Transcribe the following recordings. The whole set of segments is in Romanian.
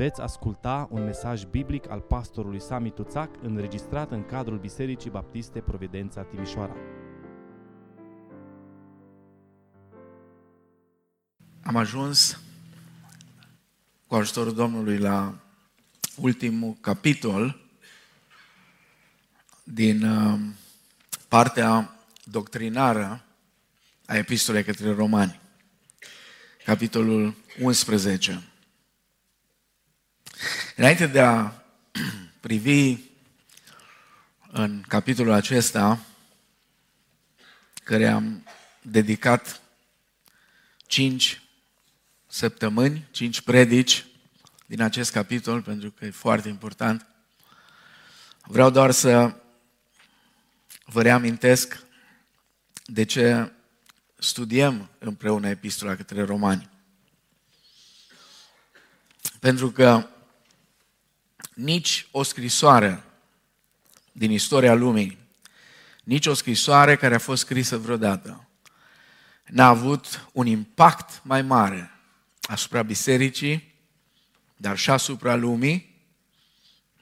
Veți asculta un mesaj biblic al pastorului Sami Tuțac înregistrat în cadrul Bisericii Baptiste Providența Timișoara. Am ajuns cu ajutorul Domnului la ultimul capitol din uh, partea doctrinară a epistolei către romani. Capitolul 11. Înainte de a privi în capitolul acesta, care am dedicat cinci săptămâni, cinci predici din acest capitol, pentru că e foarte important, vreau doar să vă reamintesc de ce studiem împreună epistola către romani. Pentru că nici o scrisoare din istoria lumii, nici o scrisoare care a fost scrisă vreodată, n-a avut un impact mai mare asupra bisericii, dar și asupra lumii,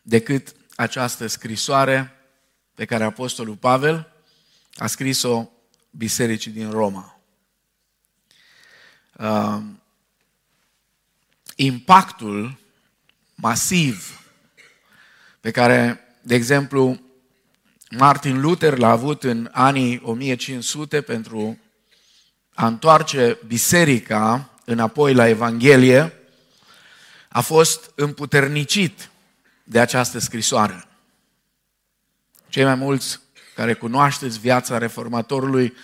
decât această scrisoare pe care Apostolul Pavel a scris-o bisericii din Roma. Uh, impactul masiv pe care, de exemplu, Martin Luther l-a avut în anii 1500 pentru a întoarce biserica înapoi la Evanghelie, a fost împuternicit de această scrisoare. Cei mai mulți care cunoașteți viața reformatorului,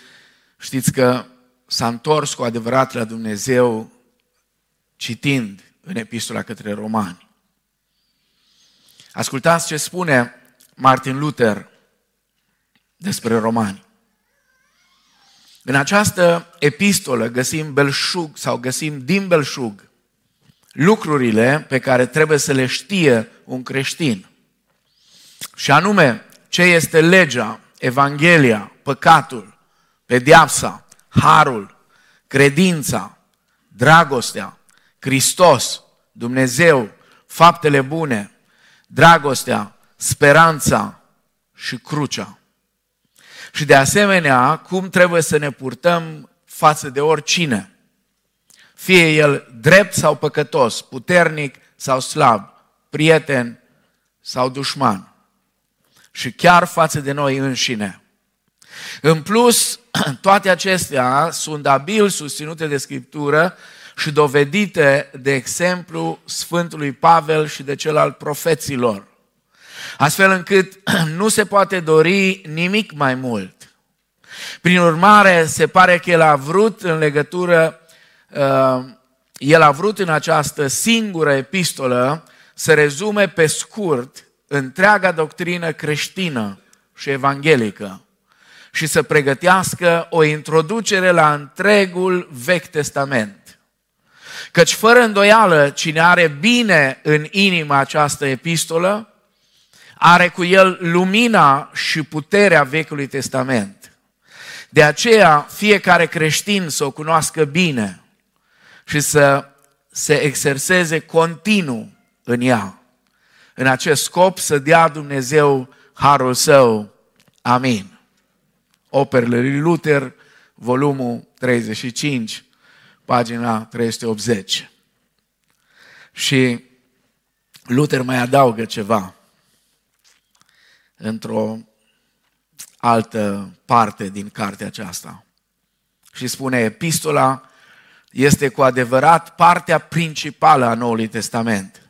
știți că s-a întors cu adevărat la Dumnezeu citind în epistola către romani. Ascultați ce spune Martin Luther despre romani. În această epistolă găsim belșug sau găsim din belșug lucrurile pe care trebuie să le știe un creștin. Și anume, ce este legea, Evanghelia, păcatul, pedeapsa, harul, credința, dragostea, Hristos, Dumnezeu, faptele bune, dragostea, speranța și crucea. Și de asemenea, cum trebuie să ne purtăm față de oricine. Fie el drept sau păcătos, puternic sau slab, prieten sau dușman. Și chiar față de noi înșine. În plus, toate acestea sunt abil susținute de Scriptură și dovedite de exemplu Sfântului Pavel și de cel al profeților. Astfel încât nu se poate dori nimic mai mult. Prin urmare, se pare că el a vrut în legătură, uh, el a vrut în această singură epistolă să rezume pe scurt întreaga doctrină creștină și evanghelică și să pregătească o introducere la întregul Vechi Testament. Căci fără îndoială, cine are bine în inima această epistolă, are cu el lumina și puterea Vechiului Testament. De aceea, fiecare creștin să o cunoască bine și să se exerseze continuu în ea. În acest scop să dea Dumnezeu harul său. Amin. Operele lui Luther, volumul 35, pagina 380. Și Luther mai adaugă ceva într-o altă parte din cartea aceasta. Și spune, epistola este cu adevărat partea principală a Noului Testament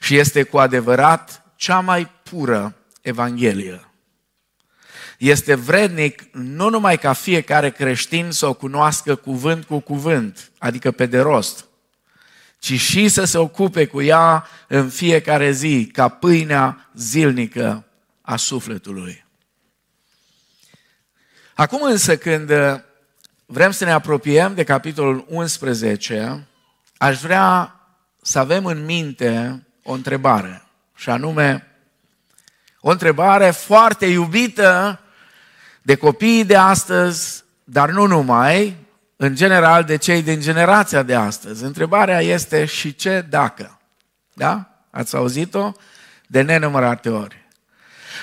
și este cu adevărat cea mai pură Evanghelie este vrednic nu numai ca fiecare creștin să o cunoască cuvânt cu cuvânt, adică pe de rost, ci și să se ocupe cu ea în fiecare zi, ca pâinea zilnică a sufletului. Acum însă, când vrem să ne apropiem de capitolul 11, aș vrea să avem în minte o întrebare, și anume, o întrebare foarte iubită de copiii de astăzi, dar nu numai, în general de cei din generația de astăzi. Întrebarea este și ce dacă? Da? Ați auzit-o? De nenumărate ori.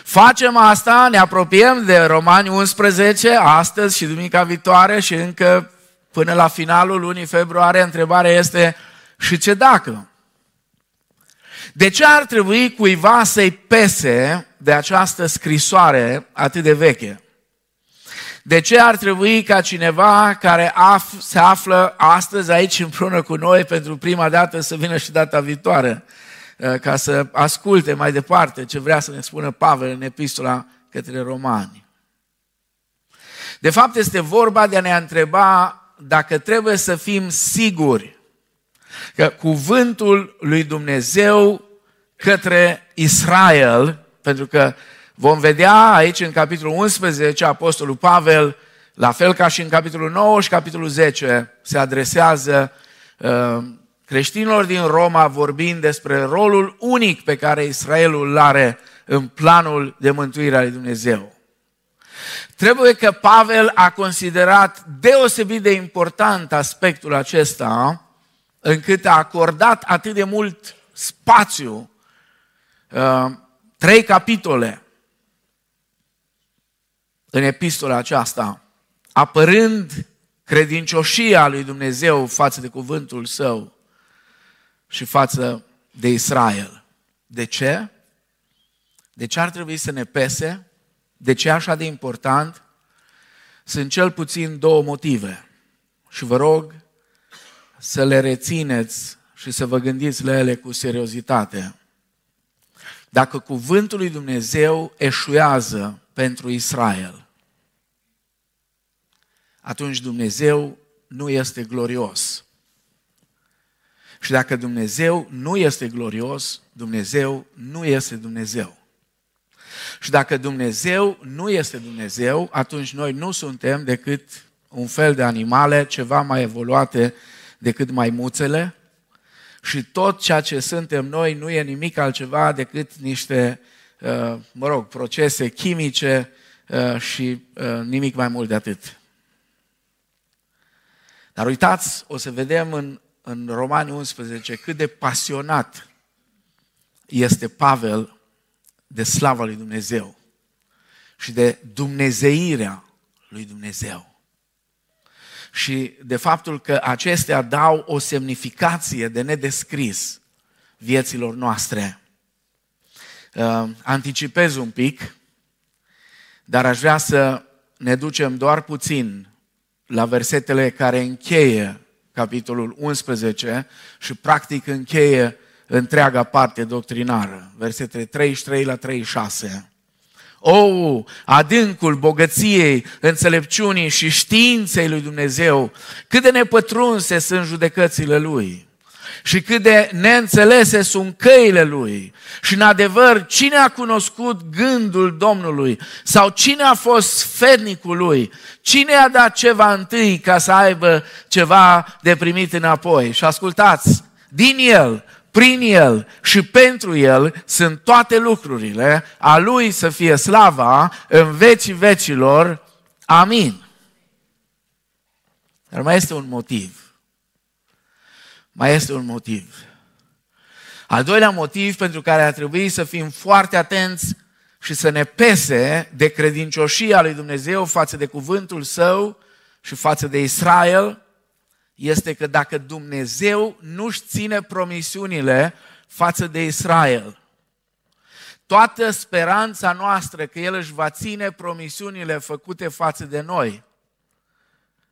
Facem asta, ne apropiem de Romani 11, astăzi și duminica viitoare și încă până la finalul lunii februarie, întrebarea este și ce dacă? De ce ar trebui cuiva să-i pese de această scrisoare atât de veche? De ce ar trebui ca cineva care af- se află astăzi aici împreună cu noi pentru prima dată să vină și data viitoare, uh, ca să asculte mai departe ce vrea să ne spună Pavel în epistola către romani? De fapt, este vorba de a ne întreba dacă trebuie să fim siguri că cuvântul lui Dumnezeu către Israel, pentru că vom vedea aici în capitolul 11, Apostolul Pavel, la fel ca și în capitolul 9 și capitolul 10, se adresează uh, creștinilor din Roma vorbind despre rolul unic pe care Israelul îl are în planul de mântuire al lui Dumnezeu. Trebuie că Pavel a considerat deosebit de important aspectul acesta, încât a acordat atât de mult spațiu, uh, trei capitole în epistola aceasta, apărând credincioșia lui Dumnezeu față de cuvântul său și față de Israel. De ce? De ce ar trebui să ne pese? De ce așa de important? Sunt cel puțin două motive. Și vă rog să le rețineți și să vă gândiți la ele cu seriozitate. Dacă cuvântul lui Dumnezeu eșuează pentru Israel, atunci Dumnezeu nu este glorios. Și dacă Dumnezeu nu este glorios, Dumnezeu nu este Dumnezeu. Și dacă Dumnezeu nu este Dumnezeu, atunci noi nu suntem decât un fel de animale ceva mai evoluate decât maimuțele și tot ceea ce suntem noi nu e nimic altceva decât niște, uh, mă rog, procese chimice uh, și uh, nimic mai mult de atât. Dar uitați, o să vedem în, în Romani 11 cât de pasionat este Pavel de slava lui Dumnezeu și de dumnezeirea lui Dumnezeu. Și de faptul că acestea dau o semnificație de nedescris vieților noastre. Uh, anticipez un pic, dar aș vrea să ne ducem doar puțin la versetele care încheie capitolul 11 și practic încheie întreaga parte doctrinară, versetele 33 la 36. O, adâncul bogăției, înțelepciunii și științei lui Dumnezeu, cât de nepătrunse sunt judecățile Lui și cât de neînțelese sunt căile Lui. Și în adevăr, cine a cunoscut gândul Domnului? Sau cine a fost sfednicul Lui? Cine a dat ceva întâi ca să aibă ceva de primit înapoi? Și ascultați, din El, prin El și pentru El sunt toate lucrurile, a Lui să fie slava în vecii vecilor. Amin. Dar mai este un motiv. Mai este un motiv. Al doilea motiv pentru care ar trebui să fim foarte atenți și să ne pese de credincioșia lui Dumnezeu față de cuvântul său și față de Israel, este că dacă Dumnezeu nu-și ține promisiunile față de Israel, toată speranța noastră că El își va ține promisiunile făcute față de noi,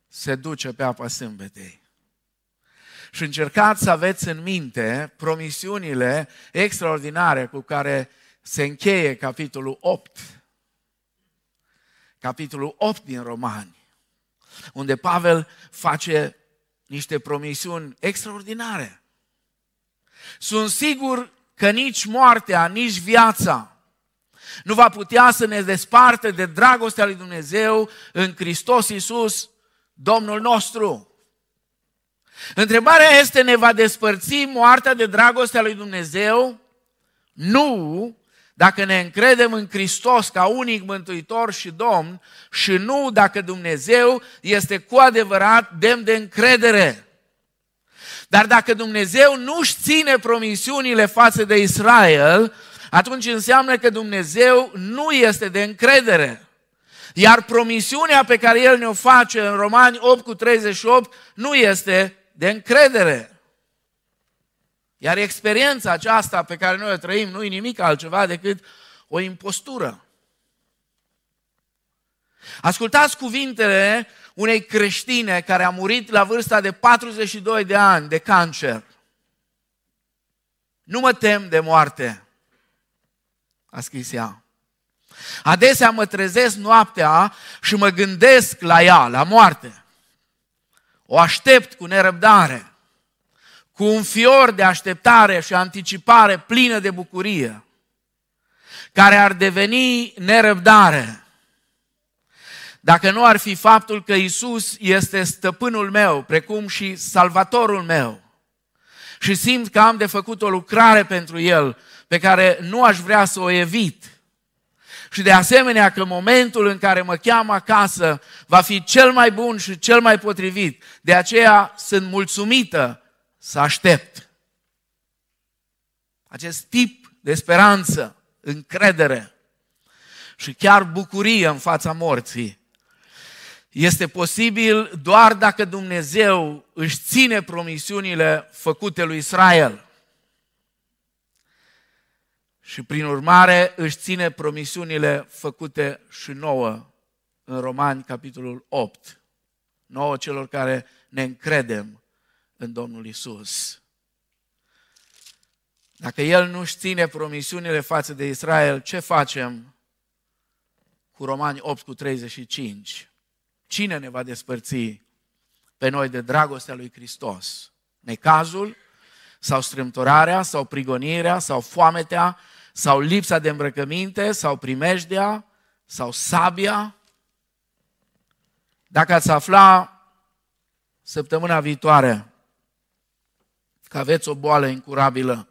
se duce pe apa sâmbetei. Și încercați să aveți în minte promisiunile extraordinare cu care se încheie capitolul 8. Capitolul 8 din Romani, unde Pavel face niște promisiuni extraordinare. Sunt sigur că nici moartea, nici viața nu va putea să ne desparte de dragostea lui Dumnezeu în Hristos Iisus, Domnul nostru. Întrebarea este, ne va despărți moartea de dragostea lui Dumnezeu? Nu, dacă ne încredem în Hristos ca unic mântuitor și Domn și nu dacă Dumnezeu este cu adevărat demn de încredere. Dar dacă Dumnezeu nu-și ține promisiunile față de Israel, atunci înseamnă că Dumnezeu nu este de încredere. Iar promisiunea pe care El ne-o face în Romani 8 cu 38 nu este de încredere. Iar experiența aceasta pe care noi o trăim nu e nimic altceva decât o impostură. Ascultați cuvintele unei creștine care a murit la vârsta de 42 de ani de cancer. Nu mă tem de moarte, a scris ea. Adesea mă trezesc noaptea și mă gândesc la ea, la moarte. O aștept cu nerăbdare, cu un fior de așteptare și anticipare plină de bucurie, care ar deveni nerăbdare dacă nu ar fi faptul că Isus este stăpânul meu, precum și salvatorul meu, și simt că am de făcut o lucrare pentru El pe care nu aș vrea să o evit, și de asemenea că momentul în care mă cheamă acasă va fi cel mai bun și cel mai potrivit. De aceea sunt mulțumită să aștept. Acest tip de speranță, încredere și chiar bucurie în fața morții este posibil doar dacă Dumnezeu își ține promisiunile făcute lui Israel. Și prin urmare își ține promisiunile făcute și nouă în Romani, capitolul 8. Nouă celor care ne încredem în Domnul Isus. Dacă El nu își ține promisiunile față de Israel, ce facem cu Romani 8 cu 35? Cine ne va despărți pe noi de dragostea lui Hristos? Necazul sau strâmtorarea sau prigonirea sau foametea sau lipsa de îmbrăcăminte sau primejdea sau sabia? Dacă ați afla săptămâna viitoare că aveți o boală incurabilă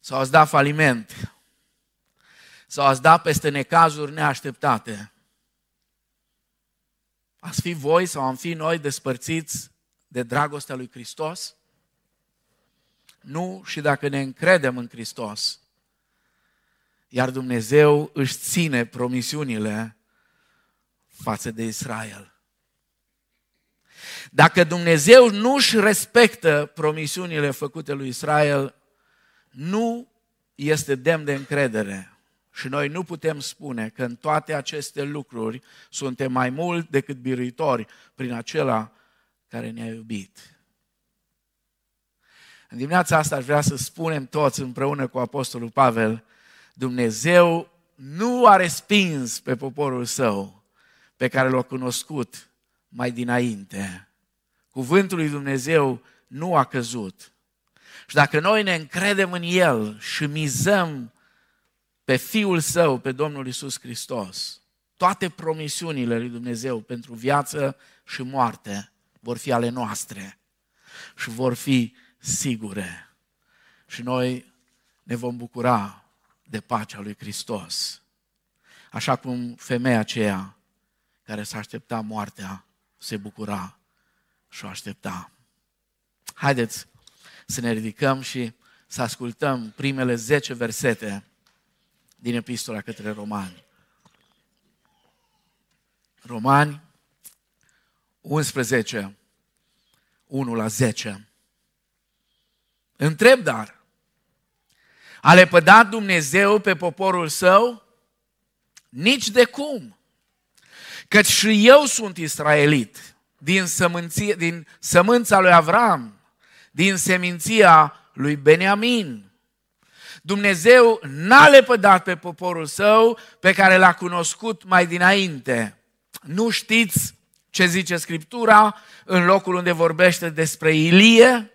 sau ați da faliment sau ați da peste necazuri neașteptate, Ați fi voi sau am fi noi despărțiți de dragostea lui Hristos? Nu și dacă ne încredem în Hristos, iar Dumnezeu își ține promisiunile față de Israel. Dacă Dumnezeu nu își respectă promisiunile făcute lui Israel, nu este demn de încredere și noi nu putem spune că în toate aceste lucruri suntem mai mult decât biruitori prin acela care ne-a iubit. În dimineața asta aș vrea să spunem toți împreună cu Apostolul Pavel, Dumnezeu nu a respins pe poporul său pe care l-a cunoscut mai dinainte. Cuvântul lui Dumnezeu nu a căzut. Și dacă noi ne încredem în El și mizăm pe Fiul Său, pe Domnul Isus Hristos, toate promisiunile lui Dumnezeu pentru viață și moarte vor fi ale noastre și vor fi sigure. Și noi ne vom bucura de pacea lui Hristos. Așa cum femeia aceea care s-a aștepta moartea se bucura și o aștepta. Haideți să ne ridicăm și să ascultăm primele 10 versete din epistola către romani. Romani 11, 1 la 10. Întreb dar, a lepădat Dumnezeu pe poporul său? Nici de cum. Căci și eu sunt israelit, din, sămânție, din sămânța lui Avram, din seminția lui Beniamin. Dumnezeu n-a lepădat pe poporul său pe care l-a cunoscut mai dinainte. Nu știți ce zice Scriptura în locul unde vorbește despre Ilie?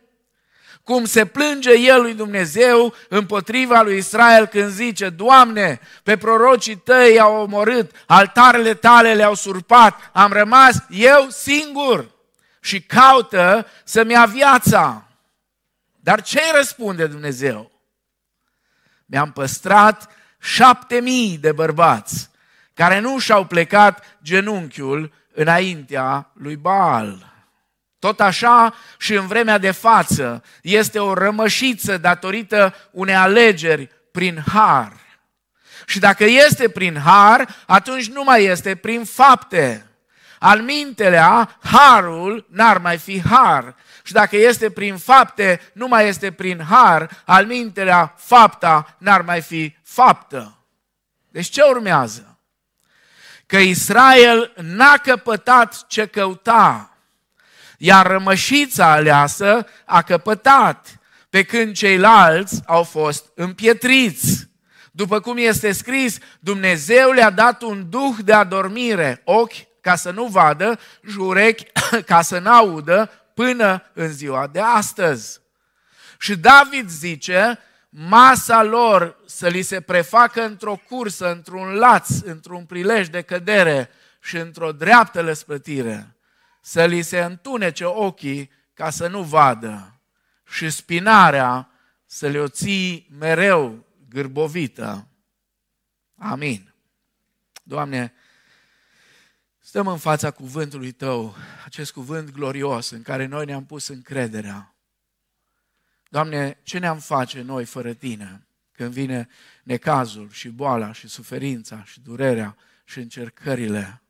Cum se plânge el lui Dumnezeu împotriva lui Israel când zice, Doamne, pe prorocii tăi i-au omorât, altarele tale le-au surpat, am rămas eu singur și caută să-mi ia viața. Dar ce răspunde Dumnezeu? mi-am păstrat șapte mii de bărbați care nu și-au plecat genunchiul înaintea lui Baal. Tot așa și în vremea de față este o rămășiță datorită unei alegeri prin har. Și dacă este prin har, atunci nu mai este prin fapte. Al mintelea, harul n-ar mai fi har. Și dacă este prin fapte, nu mai este prin har, al mintelea, fapta n-ar mai fi faptă. Deci ce urmează? Că Israel n-a căpătat ce căuta, iar rămășița aleasă a căpătat, pe când ceilalți au fost împietriți. După cum este scris, Dumnezeu le-a dat un duh de adormire, ochi ca să nu vadă și urechi ca să n-audă până în ziua de astăzi. Și David zice, masa lor să li se prefacă într-o cursă, într-un laț, într-un prilej de cădere și într-o dreaptă lăsplătire, să li se întunece ochii ca să nu vadă și spinarea să le-o ții mereu gârbovită. Amin. Doamne, stăm în fața cuvântului Tău, acest cuvânt glorios în care noi ne-am pus încrederea. Doamne, ce ne-am face noi fără Tine când vine necazul și boala și suferința și durerea și încercările?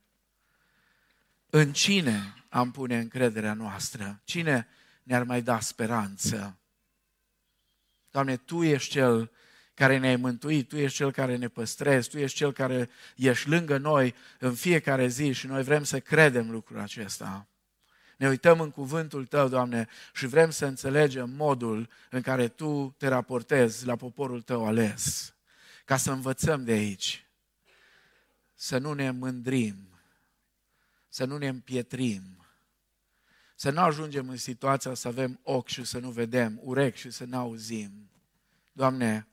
În cine am pune încrederea noastră? Cine ne-ar mai da speranță? Doamne, Tu ești Cel care ne-ai mântuit, Tu ești Cel care ne păstrezi, Tu ești Cel care ești lângă noi în fiecare zi și noi vrem să credem lucrul acesta. Ne uităm în cuvântul Tău, Doamne, și vrem să înțelegem modul în care Tu te raportezi la poporul Tău ales, ca să învățăm de aici, să nu ne mândrim, să nu ne împietrim, să nu ajungem în situația să avem ochi și să nu vedem, urechi și să nu auzim. Doamne,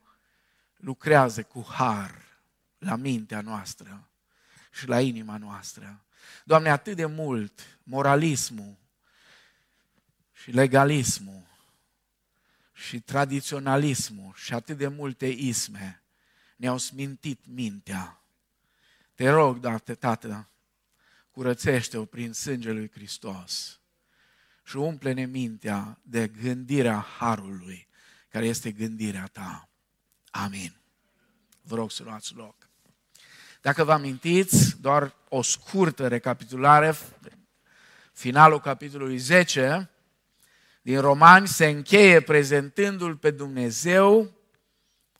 lucrează cu har la mintea noastră și la inima noastră. Doamne, atât de mult moralismul și legalismul și tradiționalismul și atât de multe isme ne-au smintit mintea. Te rog, Doamne, Tată, curățește-o prin sângele lui Hristos și umple-ne mintea de gândirea Harului, care este gândirea Ta. Amin. Vă rog să luați loc. Dacă vă amintiți, doar o scurtă recapitulare, finalul capitolului 10 din Romani se încheie prezentându-L pe Dumnezeu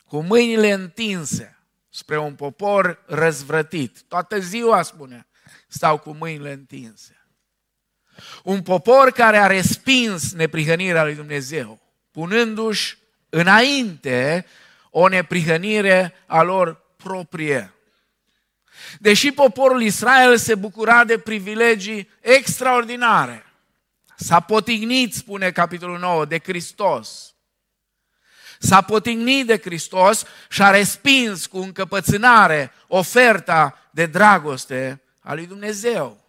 cu mâinile întinse spre un popor răzvrătit. Toată ziua, spune, stau cu mâinile întinse. Un popor care a respins neprihănirea lui Dumnezeu, punându-și înainte o neprihănire a lor proprie. Deși poporul Israel se bucura de privilegii extraordinare, s-a potignit, spune capitolul 9, de Hristos. S-a potignit de Hristos și a respins cu încăpățânare oferta de dragoste a lui Dumnezeu.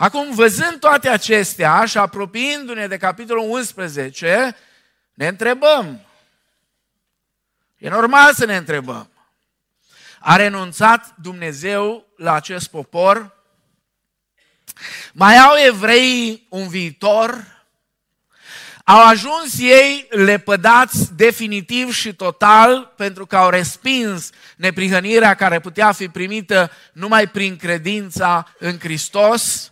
Acum, văzând toate acestea și apropiindu-ne de capitolul 11, ne întrebăm. E normal să ne întrebăm. A renunțat Dumnezeu la acest popor? Mai au evrei un viitor? Au ajuns ei lepădați definitiv și total pentru că au respins neprihănirea care putea fi primită numai prin credința în Hristos?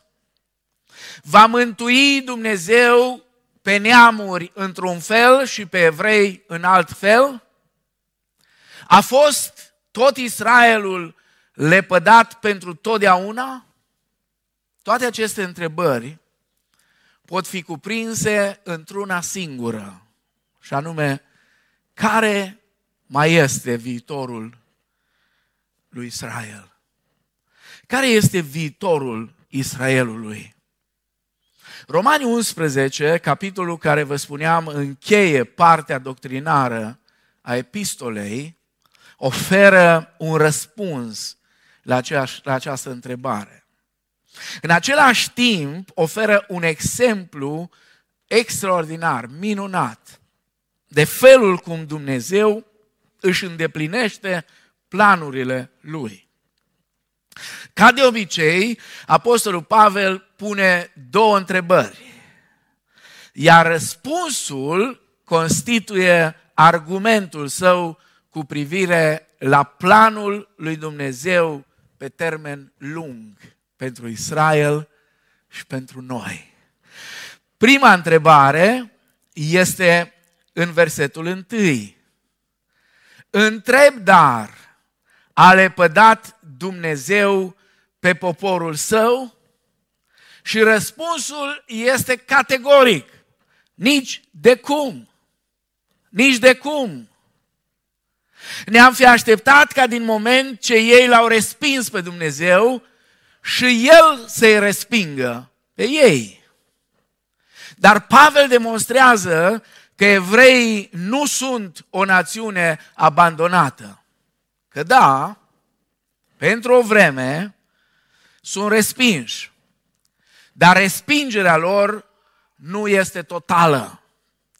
Va mântui Dumnezeu pe neamuri într-un fel și pe evrei în alt fel? A fost tot Israelul lepădat pentru totdeauna? Toate aceste întrebări pot fi cuprinse într-una singură, și anume, care mai este viitorul lui Israel? Care este viitorul Israelului? Romani 11, capitolul care vă spuneam încheie partea doctrinară a epistolei, oferă un răspuns la, aceeași, la această întrebare. În același timp, oferă un exemplu extraordinar, minunat, de felul cum Dumnezeu își îndeplinește planurile Lui. Ca de obicei, Apostolul Pavel pune două întrebări, iar răspunsul constituie argumentul său cu privire la planul lui Dumnezeu pe termen lung pentru Israel și pentru noi. Prima întrebare este în versetul întâi. Întreb dar, a lepădat Dumnezeu pe poporul său? Și răspunsul este categoric. Nici de cum. Nici de cum. Ne-am fi așteptat ca din moment ce ei l-au respins pe Dumnezeu și El să-i respingă pe ei. Dar Pavel demonstrează că evreii nu sunt o națiune abandonată. Că da, pentru o vreme sunt respinși. Dar respingerea lor nu este totală.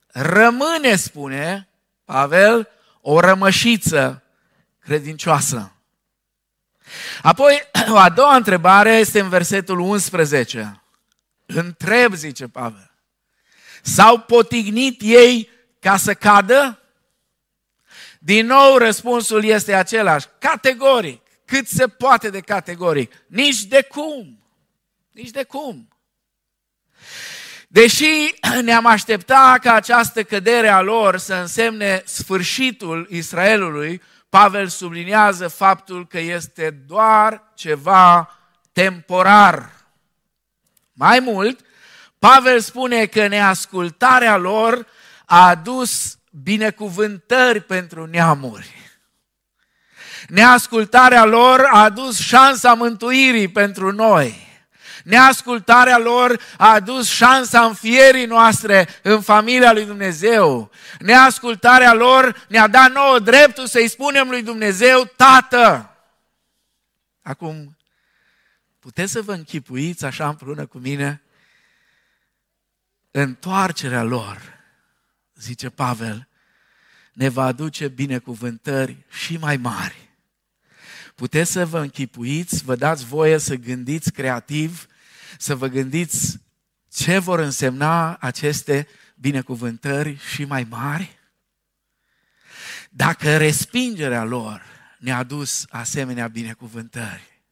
Rămâne, spune Pavel, o rămășiță credincioasă. Apoi, o a doua întrebare este în versetul 11. Întreb, zice Pavel, s-au potignit ei ca să cadă? Din nou, răspunsul este același, categoric, cât se poate de categoric. Nici de cum. Nici de cum. Deși ne-am aștepta ca această cădere a lor să însemne sfârșitul Israelului, Pavel subliniază faptul că este doar ceva temporar. Mai mult, Pavel spune că neascultarea lor a adus binecuvântări pentru neamuri. Neascultarea lor a adus șansa mântuirii pentru noi. Neascultarea lor a adus șansa înfierii noastre în familia lui Dumnezeu. Neascultarea lor ne-a dat nouă dreptul să-i spunem lui Dumnezeu, Tată. Acum, puteți să vă închipuiți așa împreună cu mine? Întoarcerea lor, zice Pavel, ne va aduce binecuvântări și mai mari. Puteți să vă închipuiți, vă dați voie să gândiți creativ să vă gândiți ce vor însemna aceste binecuvântări și mai mari? Dacă respingerea lor ne-a adus asemenea binecuvântări,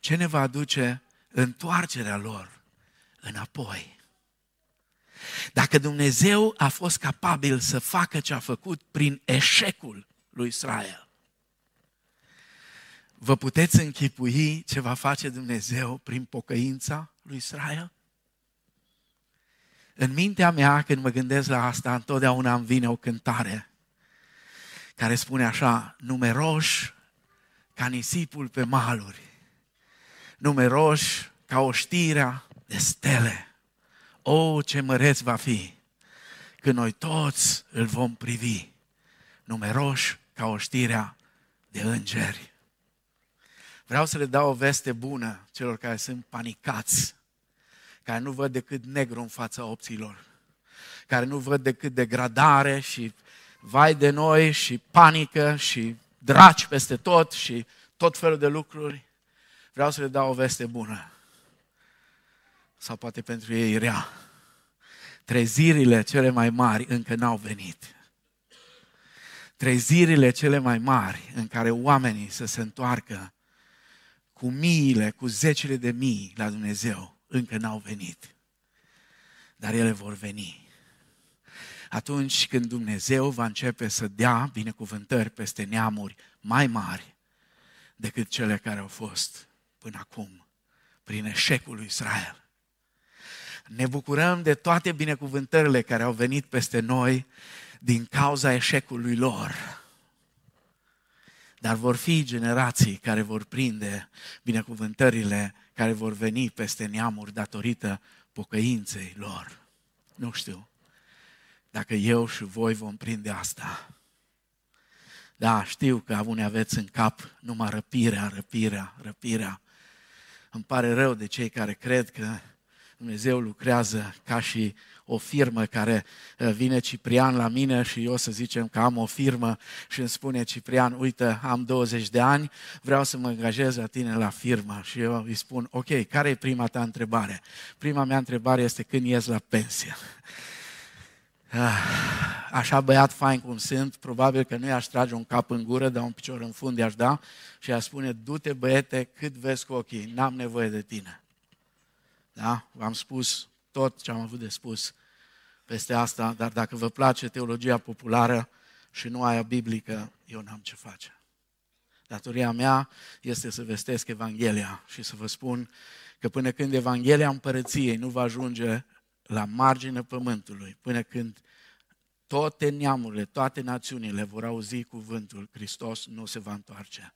ce ne va aduce întoarcerea lor înapoi? Dacă Dumnezeu a fost capabil să facă ce a făcut prin eșecul lui Israel, Vă puteți închipui ce va face Dumnezeu prin pocăința lui Israel? În mintea mea, când mă gândesc la asta, întotdeauna îmi vine o cântare care spune așa, numeroși ca nisipul pe maluri, numeroși ca oștirea de stele. O, ce măreț va fi când noi toți îl vom privi, numeroși ca oștirea de îngeri. Vreau să le dau o veste bună celor care sunt panicați, care nu văd decât negru în fața opțiilor, care nu văd decât degradare și vai de noi și panică și draci peste tot și tot felul de lucruri. Vreau să le dau o veste bună. Sau poate pentru ei rea. Trezirile cele mai mari încă n-au venit. Trezirile cele mai mari în care oamenii să se întoarcă cu miile, cu zecile de mii la Dumnezeu, încă n-au venit. Dar ele vor veni. Atunci când Dumnezeu va începe să dea binecuvântări peste neamuri mai mari decât cele care au fost până acum, prin eșecul lui Israel. Ne bucurăm de toate binecuvântările care au venit peste noi din cauza eșecului lor dar vor fi generații care vor prinde binecuvântările care vor veni peste neamuri datorită pocăinței lor. Nu știu dacă eu și voi vom prinde asta. Da, știu că unii aveți în cap numai răpirea, răpirea, răpirea. Îmi pare rău de cei care cred că Dumnezeu lucrează ca și o firmă care uh, vine Ciprian la mine și eu să zicem că am o firmă și îmi spune Ciprian, uite, am 20 de ani, vreau să mă angajez la tine la firmă. Și eu îi spun, ok, care e prima ta întrebare? Prima mea întrebare este când ies la pensie. Ah, așa băiat fain cum sunt, probabil că nu i-aș trage un cap în gură, dar un picior în fund i-aș da și i-aș spune, du-te băiete cât vezi cu ochii, n-am nevoie de tine. Da? V-am spus tot ce am avut de spus peste asta, dar dacă vă place teologia populară și nu aia biblică, eu n-am ce face. Datoria mea este să vestesc Evanghelia și să vă spun că până când Evanghelia împărăției nu va ajunge la marginea pământului, până când toate neamurile, toate națiunile vor auzi cuvântul, Hristos nu se va întoarce.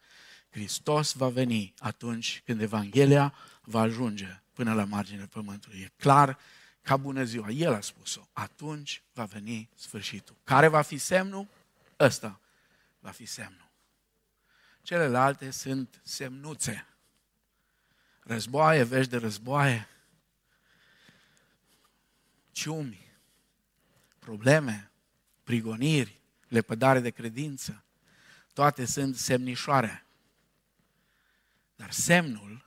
Hristos va veni atunci când Evanghelia va ajunge până la marginea pământului. E clar ca bună ziua. El a spus-o. Atunci va veni sfârșitul. Care va fi semnul? Ăsta va fi semnul. Celelalte sunt semnuțe. Războaie, vești de războaie, ciumi, probleme, prigoniri, lepădare de credință, toate sunt semnișoare. Dar semnul,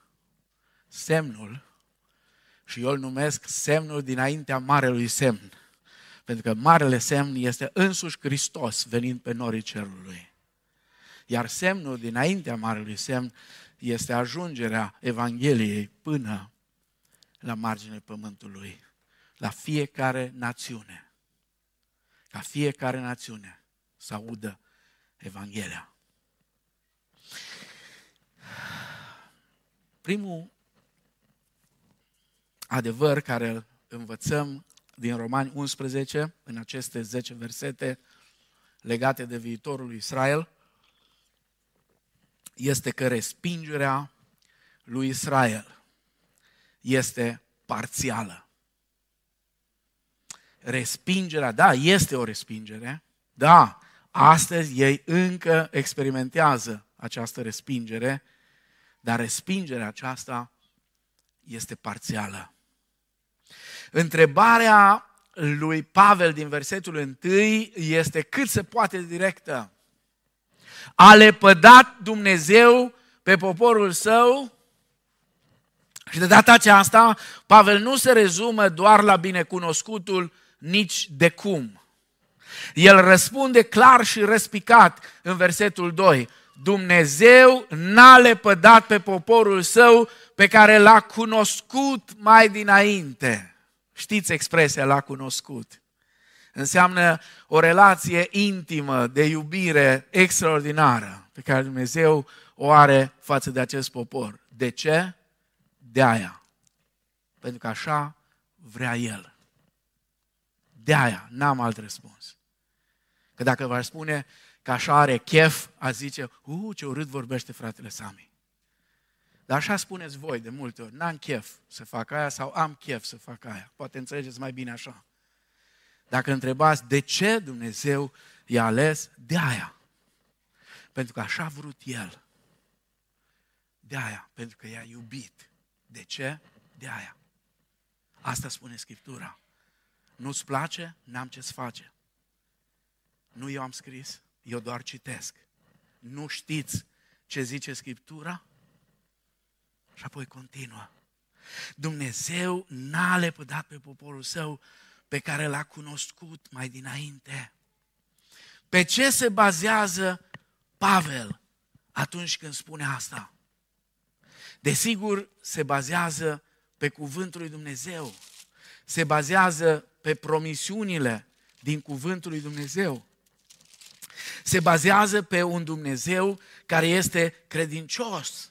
semnul, și eu îl numesc semnul dinaintea marelui semn. Pentru că marele semn este însuși Hristos venind pe norii cerului. Iar semnul dinaintea marelui semn este ajungerea Evangheliei până la marginea pământului, la fiecare națiune. Ca fiecare națiune să audă Evanghelia. Primul adevăr care îl învățăm din Romani 11, în aceste 10 versete legate de viitorul lui Israel, este că respingerea lui Israel este parțială. Respingerea, da, este o respingere, da, astăzi ei încă experimentează această respingere, dar respingerea aceasta este parțială. Întrebarea lui Pavel din versetul 1 este cât se poate directă. A lepădat Dumnezeu pe poporul său și de data aceasta Pavel nu se rezumă doar la binecunoscutul nici de cum. El răspunde clar și răspicat în versetul 2. Dumnezeu n-a lepădat pe poporul său pe care l-a cunoscut mai dinainte. Știți expresia l-a cunoscut. Înseamnă o relație intimă de iubire extraordinară pe care Dumnezeu o are față de acest popor. De ce? De aia. Pentru că așa vrea El. De aia, n-am alt răspuns. Că dacă v-ar spune că așa are chef, aș zice, uh, ce urât vorbește fratele Sami. Dar așa spuneți voi de multe ori, n-am chef să fac aia sau am chef să fac aia. Poate înțelegeți mai bine așa. Dacă întrebați de ce Dumnezeu i-a ales, de aia. Pentru că așa a vrut El. De aia, pentru că i-a iubit. De ce? De aia. Asta spune Scriptura. Nu-ți place? N-am ce-ți face. Nu eu am scris, eu doar citesc. Nu știți ce zice Scriptura? Și apoi continuă. Dumnezeu n-a lepădat pe poporul său pe care l-a cunoscut mai dinainte. Pe ce se bazează Pavel atunci când spune asta? Desigur, se bazează pe cuvântul lui Dumnezeu. Se bazează pe promisiunile din cuvântul lui Dumnezeu. Se bazează pe un Dumnezeu care este credincios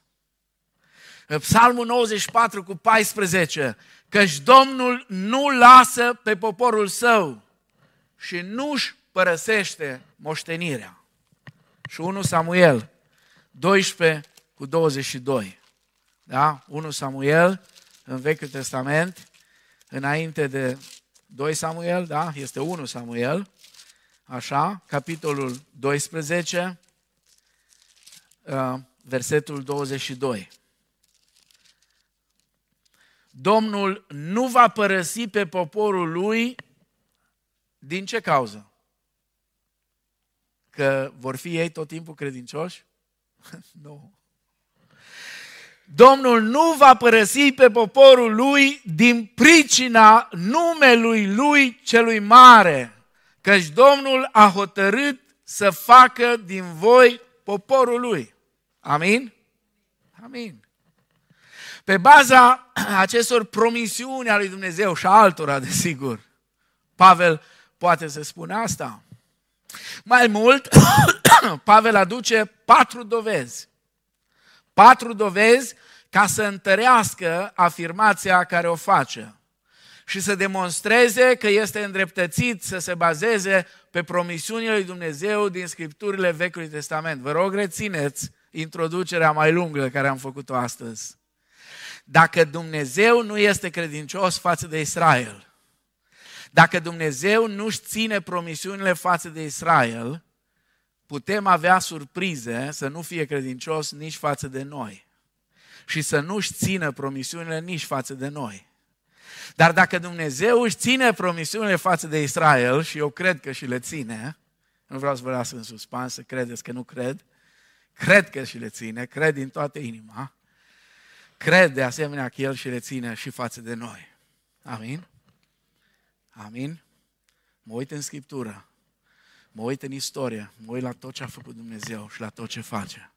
Psalmul 94 cu 14, căci Domnul nu lasă pe poporul său și nu-și părăsește moștenirea. Și 1 Samuel 12 cu 22. Da? 1 Samuel în Vechiul Testament, înainte de 2 Samuel, da? Este 1 Samuel, așa, capitolul 12, uh, versetul 22. Domnul nu va părăsi pe poporul lui din ce cauză? Că vor fi ei tot timpul credincioși? nu. Domnul nu va părăsi pe poporul lui din pricina numelui lui celui mare, căci Domnul a hotărât să facă din voi poporul lui. Amin? Amin. Pe baza acestor promisiuni ale lui Dumnezeu și a altora, desigur, Pavel poate să spună asta. Mai mult, Pavel aduce patru dovezi. Patru dovezi ca să întărească afirmația care o face și să demonstreze că este îndreptățit să se bazeze pe promisiunile lui Dumnezeu din Scripturile Vechiului Testament. Vă rog, rețineți introducerea mai lungă care am făcut-o astăzi. Dacă Dumnezeu nu este credincios față de Israel, dacă Dumnezeu nu-și ține promisiunile față de Israel, putem avea surprize să nu fie credincios nici față de noi și să nu-și țină promisiunile nici față de noi. Dar dacă Dumnezeu își ține promisiunile față de Israel, și eu cred că și le ține, nu vreau să vă las în suspans, să credeți că nu cred, cred că și le ține, cred din toată inima, cred de asemenea că El și le ține și față de noi. Amin? Amin? Mă uit în Scriptură, mă uit în istorie, mă uit la tot ce a făcut Dumnezeu și la tot ce face.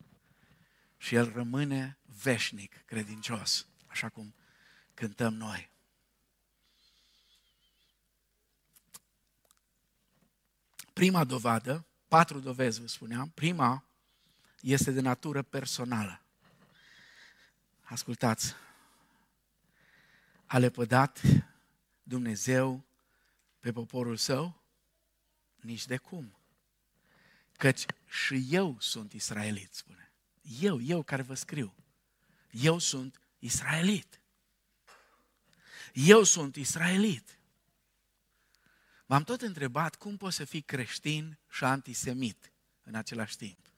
Și El rămâne veșnic credincios, așa cum cântăm noi. Prima dovadă, patru dovezi vă spuneam, prima este de natură personală. Ascultați, a lepădat Dumnezeu pe poporul său? Nici de cum. Căci și eu sunt israelit, spune. Eu, eu care vă scriu. Eu sunt israelit. Eu sunt israelit. M-am tot întrebat cum poți să fii creștin și antisemit în același timp.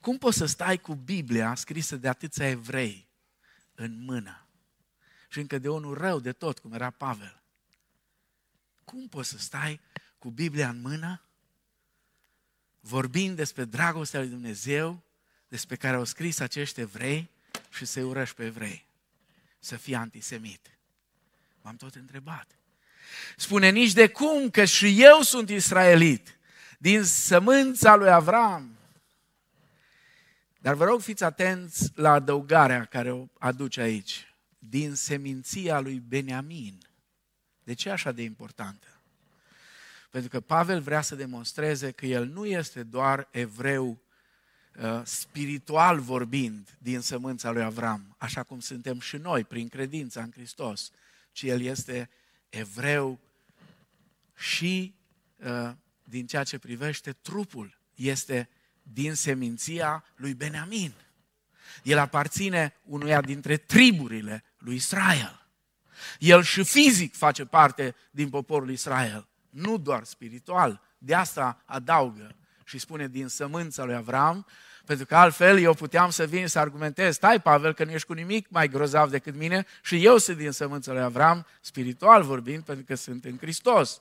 Cum poți să stai cu Biblia scrisă de atâția evrei în mână și încă de unul rău de tot, cum era Pavel? Cum poți să stai cu Biblia în mână, vorbind despre dragostea lui Dumnezeu, despre care au scris acești evrei și să-i urăși pe evrei? Să fii antisemit. M-am tot întrebat. Spune nici de cum că și eu sunt israelit, din sămânța lui Avram. Dar vă rog fiți atenți la adăugarea care o aduce aici. Din seminția lui Beniamin. De ce așa de importantă? Pentru că Pavel vrea să demonstreze că el nu este doar evreu uh, spiritual vorbind din sămânța lui Avram, așa cum suntem și noi prin credința în Hristos, ci el este evreu și uh, din ceea ce privește trupul. Este din seminția lui Benamin. El aparține unuia dintre triburile lui Israel. El și fizic face parte din poporul Israel, nu doar spiritual. De asta adaugă și spune din sămânța lui Avram, pentru că altfel eu puteam să vin să argumentez, stai Pavel că nu ești cu nimic mai grozav decât mine și eu sunt din sămânța lui Avram, spiritual vorbind, pentru că sunt în Hristos.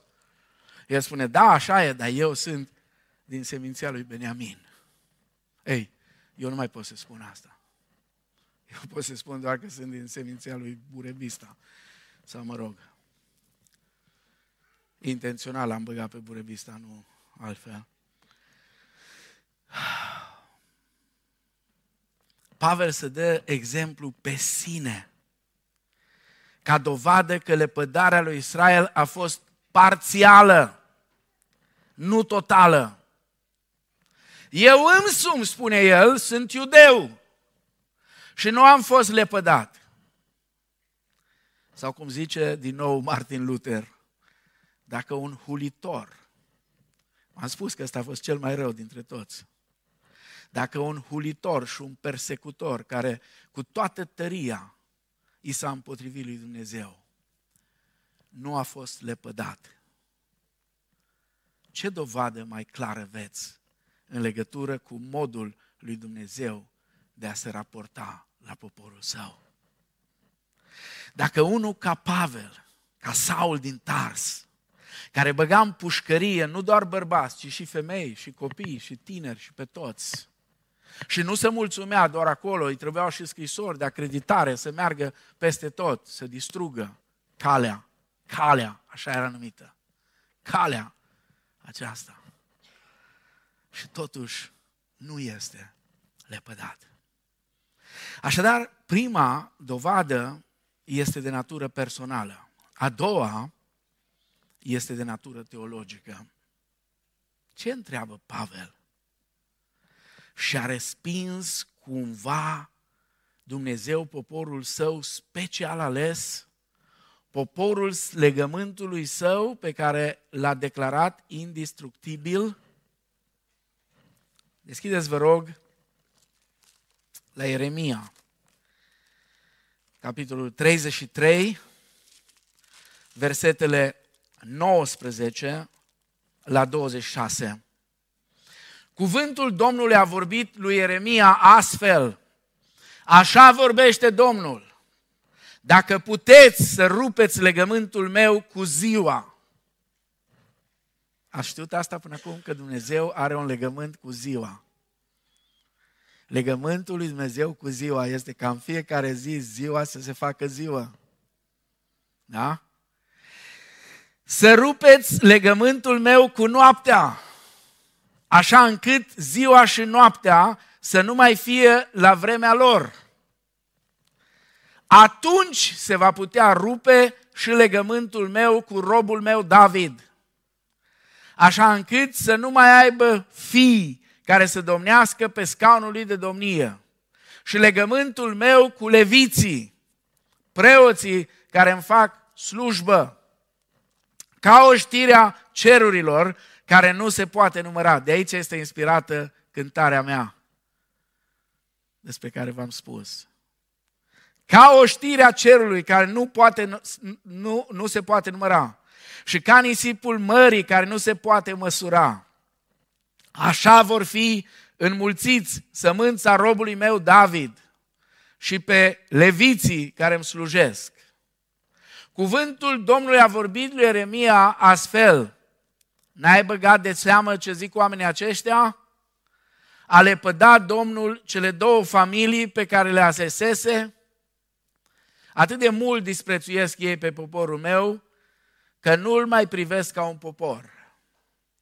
El spune, da, așa e, dar eu sunt din seminția lui Beniamin. Ei, eu nu mai pot să spun asta. Eu pot să spun doar că sunt din seminția lui Burebista. Sau mă rog, intențional am băgat pe Burebista, nu altfel. Pavel să dă exemplu pe sine, ca dovadă că lepădarea lui Israel a fost parțială, nu totală. Eu însumi, spune el, sunt iudeu și nu am fost lepădat. Sau cum zice din nou Martin Luther, dacă un hulitor, am spus că ăsta a fost cel mai rău dintre toți, dacă un hulitor și un persecutor care cu toată tăria i s-a împotrivit lui Dumnezeu, nu a fost lepădat. Ce dovadă mai clară veți în legătură cu modul lui Dumnezeu de a se raporta la poporul său? Dacă unul ca Pavel, ca Saul din Tars, care băga în pușcărie nu doar bărbați, ci și femei, și copii, și tineri, și pe toți. Și nu se mulțumea doar acolo, îi trebuiau și scrisori de acreditare să meargă peste tot, să distrugă calea, calea, așa era numită, calea aceasta. Și totuși nu este lepădat. Așadar, prima dovadă este de natură personală. A doua este de natură teologică. Ce întreabă Pavel? Și a respins cumva Dumnezeu poporul său special ales, poporul legământului său pe care l-a declarat indestructibil? Deschideți, vă rog, la Ieremia, capitolul 33, versetele 19 la 26. Cuvântul Domnului a vorbit lui Ieremia astfel. Așa vorbește Domnul. Dacă puteți să rupeți legământul meu cu ziua. A știut asta până acum că Dumnezeu are un legământ cu ziua. Legământul lui Dumnezeu cu ziua este ca în fiecare zi, ziua să se facă ziua. Da? Să rupeți legământul meu cu noaptea, așa încât ziua și noaptea să nu mai fie la vremea lor. Atunci se va putea rupe și legământul meu cu robul meu David, așa încât să nu mai aibă fii care să domnească pe scaunul lui de domnie. Și legământul meu cu leviții, preoții care îmi fac slujbă, ca o știre a cerurilor care nu se poate număra. De aici este inspirată cântarea mea despre care v-am spus. Ca o știre a cerului care nu, poate, nu, nu se poate număra și ca nisipul mării care nu se poate măsura. Așa vor fi înmulțiți sămânța robului meu David și pe leviții care îmi slujesc. Cuvântul Domnului a vorbit lui Ieremia astfel. N-ai băgat de seamă ce zic oamenii aceștia? A lepădat Domnul cele două familii pe care le asesese? Atât de mult disprețuiesc ei pe poporul meu, că nu-l mai privesc ca un popor.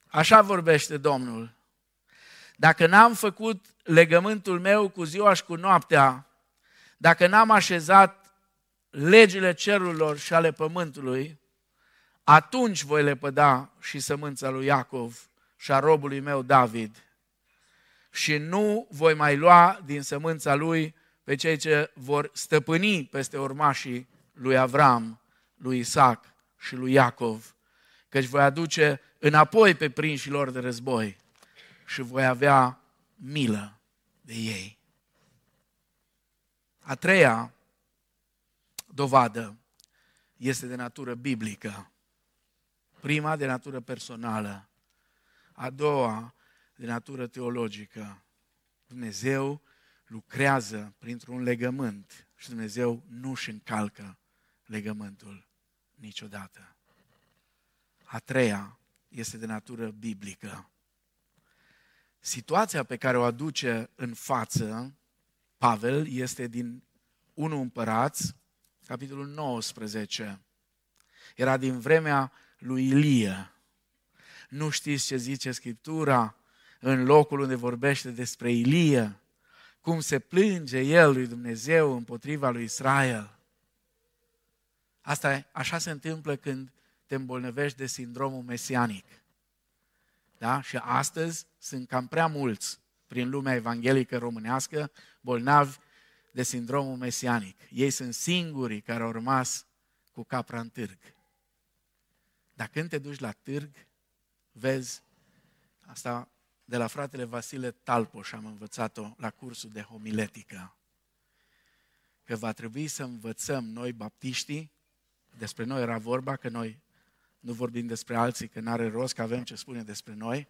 Așa vorbește Domnul. Dacă n-am făcut legământul meu cu ziua și cu noaptea, dacă n-am așezat legile cerurilor și ale pământului, atunci voi lepăda și sămânța lui Iacov și a robului meu David. Și nu voi mai lua din sămânța lui pe cei ce vor stăpâni peste urmașii lui Avram, lui Isaac și lui Iacov, căci voi aduce înapoi pe prinșilor de război și voi avea milă de ei. A treia dovadă este de natură biblică. Prima de natură personală. A doua de natură teologică. Dumnezeu lucrează printr-un legământ și Dumnezeu nu își încalcă legământul niciodată. A treia este de natură biblică. Situația pe care o aduce în față Pavel este din 1 Împărați, capitolul 19. Era din vremea lui Ilie. Nu știți ce zice Scriptura în locul unde vorbește despre Ilie, cum se plânge el lui Dumnezeu împotriva lui Israel. Asta așa se întâmplă când te îmbolnăvești de sindromul mesianic. Da? Și astăzi sunt cam prea mulți prin lumea evanghelică românească bolnavi de sindromul mesianic. Ei sunt singurii care au rămas cu capra în târg. Dar când te duci la târg, vezi, asta de la fratele Vasile Talpoș am învățat-o la cursul de homiletică, că va trebui să învățăm noi baptiștii, despre noi era vorba, că noi nu vorbim despre alții, că nu are rost, că avem ce spune despre noi,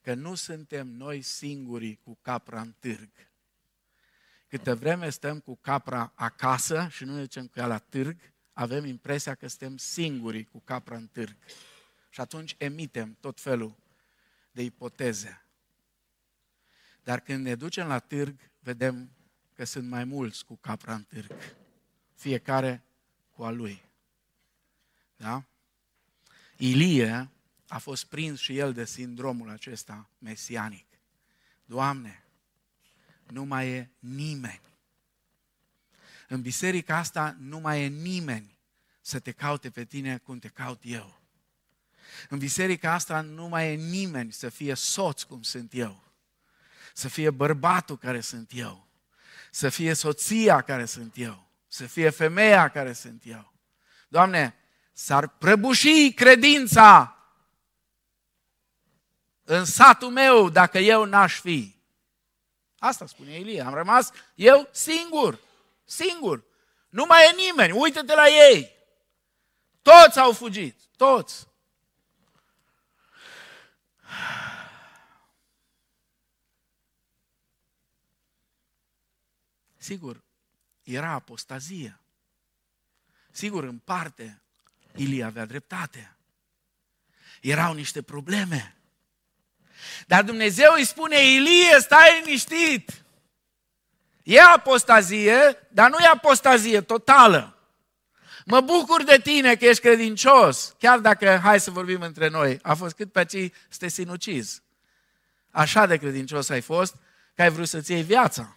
că nu suntem noi singuri cu capra în târg. câte vreme stăm cu capra acasă și nu ne ducem cu ea la târg, avem impresia că suntem singuri cu capra în târg. Și atunci emitem tot felul de ipoteze. Dar când ne ducem la târg, vedem că sunt mai mulți cu capra în târg. Fiecare cu a lui. Da? Ilie a fost prins și el de sindromul acesta mesianic. Doamne, nu mai e nimeni. În biserica asta nu mai e nimeni să te caute pe tine cum te caut eu. În biserica asta nu mai e nimeni să fie soț cum sunt eu. Să fie bărbatul care sunt eu. Să fie soția care sunt eu. Să fie femeia care sunt eu. Doamne, s-ar prăbuși credința în satul meu dacă eu n-aș fi. Asta spune Ilie. Am rămas eu singur. Singur. Nu mai e nimeni. Uită-te la ei. Toți au fugit. Toți. Sigur, era apostazie. Sigur, în parte, Ilie avea dreptate. Erau niște probleme. Dar Dumnezeu îi spune, Ilie, stai liniștit. E apostazie, dar nu e apostazie totală. Mă bucur de tine că ești credincios, chiar dacă, hai să vorbim între noi, a fost cât pe aici să te sinucizi. Așa de credincios ai fost că ai vrut să-ți iei viața.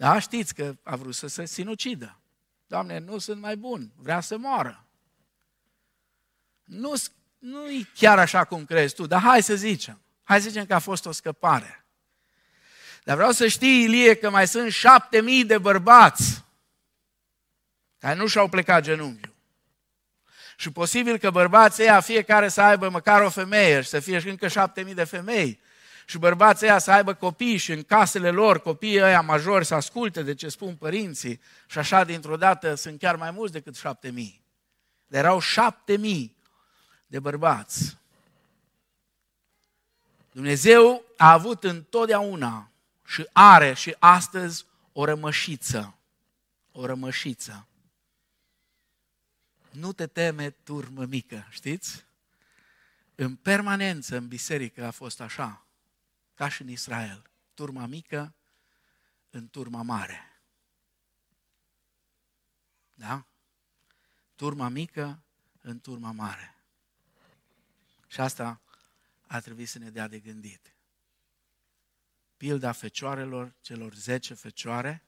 Da, știți că a vrut să se sinucidă. Doamne, nu sunt mai bun, vrea să moară. Nu, nu e chiar așa cum crezi tu, dar hai să zicem. Hai să zicem că a fost o scăpare. Dar vreau să știi, Ilie, că mai sunt șapte mii de bărbați care nu și-au plecat genunchiul. Și posibil că bărbații ăia fiecare să aibă măcar o femeie și să fie și încă șapte mii de femei. Și bărbații ăia să aibă copii și în casele lor copiii ăia majori să asculte de ce spun părinții. Și așa dintr-o dată sunt chiar mai mulți decât șapte mii. Dar erau șapte mii de bărbați. Dumnezeu a avut întotdeauna și are și astăzi o rămășiță. O rămășiță. Nu te teme, turmă mică, știți? În permanență în biserică a fost așa, ca și în Israel. Turma mică în turma mare. Da? Turma mică în turma mare. Și asta a trebuit să ne dea de gândit. Pilda fecioarelor, celor zece fecioare,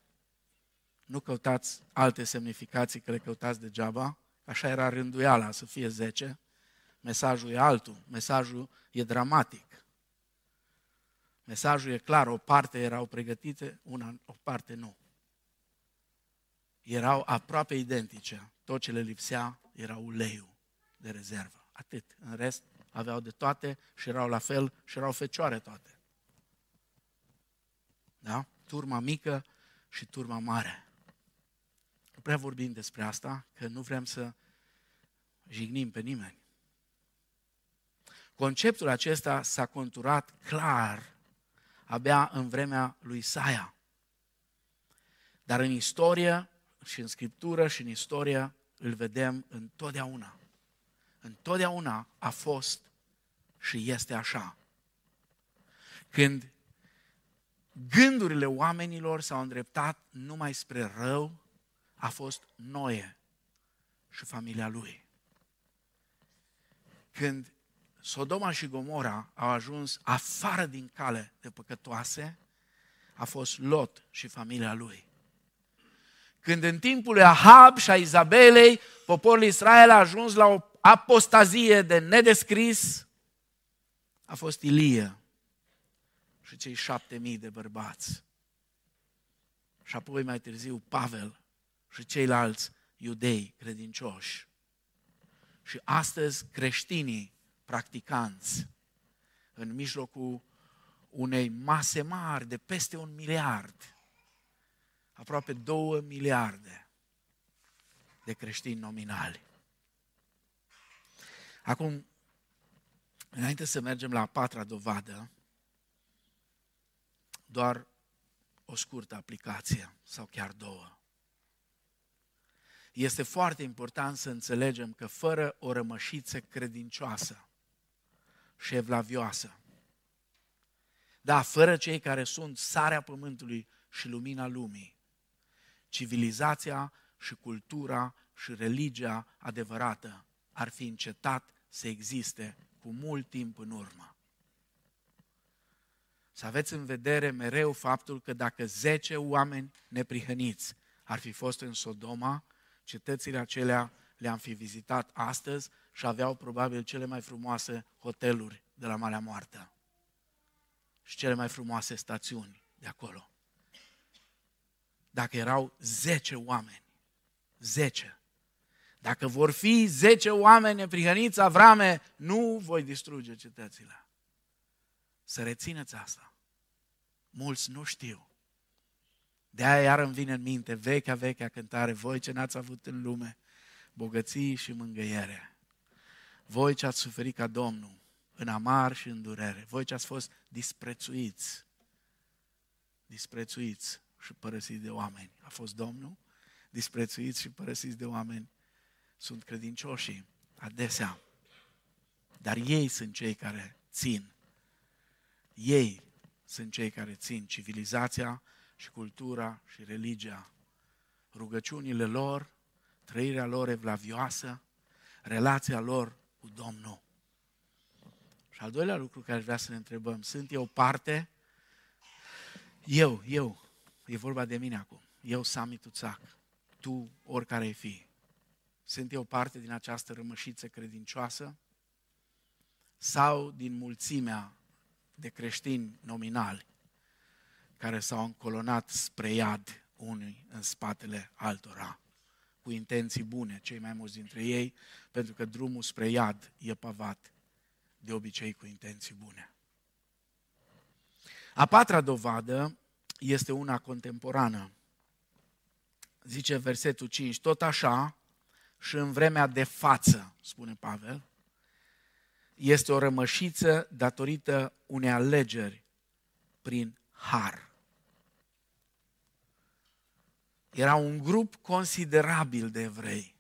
nu căutați alte semnificații că le căutați degeaba, așa era rânduiala să fie zece, mesajul e altul, mesajul e dramatic. Mesajul e clar, o parte erau pregătite, una, o parte nu. Erau aproape identice. Tot ce le lipsea era uleiul de rezervă. Atât. În rest, aveau de toate și erau la fel și erau fecioare toate. Da? Turma mică și turma mare. Nu prea vorbim despre asta, că nu vrem să jignim pe nimeni. Conceptul acesta s-a conturat clar abia în vremea lui Isaia. Dar în istorie și în scriptură și în istorie îl vedem întotdeauna întotdeauna a fost și este așa. Când gândurile oamenilor s-au îndreptat numai spre rău, a fost Noe și familia lui. Când Sodoma și Gomora au ajuns afară din cale de păcătoase, a fost Lot și familia lui. Când în timpul lui Ahab și a Izabelei, poporul Israel a ajuns la o apostazie de nedescris a fost Ilie și cei șapte mii de bărbați. Și apoi mai târziu Pavel și ceilalți iudei credincioși. Și astăzi creștinii practicanți în mijlocul unei mase mari de peste un miliard, aproape două miliarde de creștini nominali. Acum, înainte să mergem la a patra dovadă, doar o scurtă aplicație sau chiar două. Este foarte important să înțelegem că fără o rămășiță credincioasă și șevlavioasă, da, fără cei care sunt sarea pământului și lumina lumii, civilizația și cultura și religia adevărată ar fi încetat să existe cu mult timp în urmă. Să aveți în vedere mereu faptul că dacă zece oameni neprihăniți ar fi fost în Sodoma, cetățile acelea le-am fi vizitat astăzi și aveau probabil cele mai frumoase hoteluri de la Marea Moartă și cele mai frumoase stațiuni de acolo. Dacă erau zece oameni, zece, dacă vor fi zece oameni neprihăniți, Avrame, nu voi distruge cetățile. Să rețineți asta. Mulți nu știu. De aia iar îmi vine în minte vechea, vechea cântare, voi ce n-ați avut în lume, bogății și mângâiere. Voi ce ați suferit ca Domnul, în amar și în durere. Voi ce ați fost disprețuiți, disprețuiți și părăsiți de oameni. A fost Domnul, disprețuiți și părăsiți de oameni. Sunt credincioșii, adesea. Dar ei sunt cei care țin. Ei sunt cei care țin civilizația și cultura și religia. Rugăciunile lor, trăirea lor evlavioasă, relația lor cu Domnul. Și al doilea lucru care aș vrea să ne întrebăm, sunt eu parte? Eu, eu, e vorba de mine acum, eu, Sami Tuțac, tu, oricare ai fi, sunt eu parte din această rămășiță credincioasă? Sau din mulțimea de creștini nominali care s-au încolonat spre iad unui în spatele altora, cu intenții bune, cei mai mulți dintre ei, pentru că drumul spre iad e pavat de obicei cu intenții bune. A patra dovadă este una contemporană. Zice versetul 5, tot așa și în vremea de față, spune Pavel, este o rămășiță datorită unei alegeri prin har. Era un grup considerabil de evrei.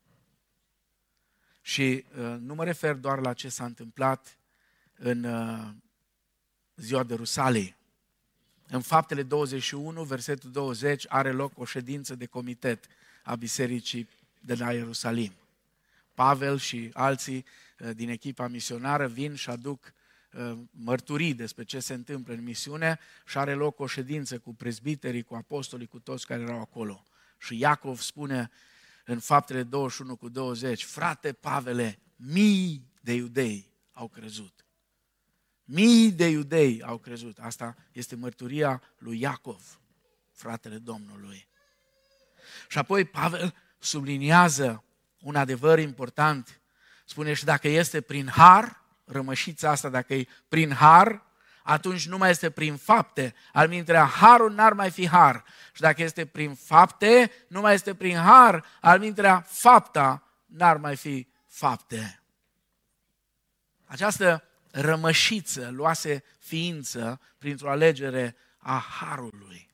Și uh, nu mă refer doar la ce s-a întâmplat în uh, ziua de Rusalii. În faptele 21, versetul 20, are loc o ședință de comitet a bisericii de la Ierusalim. Pavel și alții uh, din echipa misionară vin și aduc uh, mărturii despre ce se întâmplă în misiune și are loc o ședință cu prezbiterii, cu apostolii, cu toți care erau acolo. Și Iacov spune în faptele 21 cu 20, frate Pavele, mii de iudei au crezut. Mii de iudei au crezut. Asta este mărturia lui Iacov, fratele Domnului. Și apoi Pavel subliniază un adevăr important. Spune și dacă este prin har, rămășița asta, dacă e prin har, atunci nu mai este prin fapte. Al mintrea, harul n-ar mai fi har. Și dacă este prin fapte, nu mai este prin har. Al mintrea, fapta n-ar mai fi fapte. Această rămășiță luase ființă printr-o alegere a harului.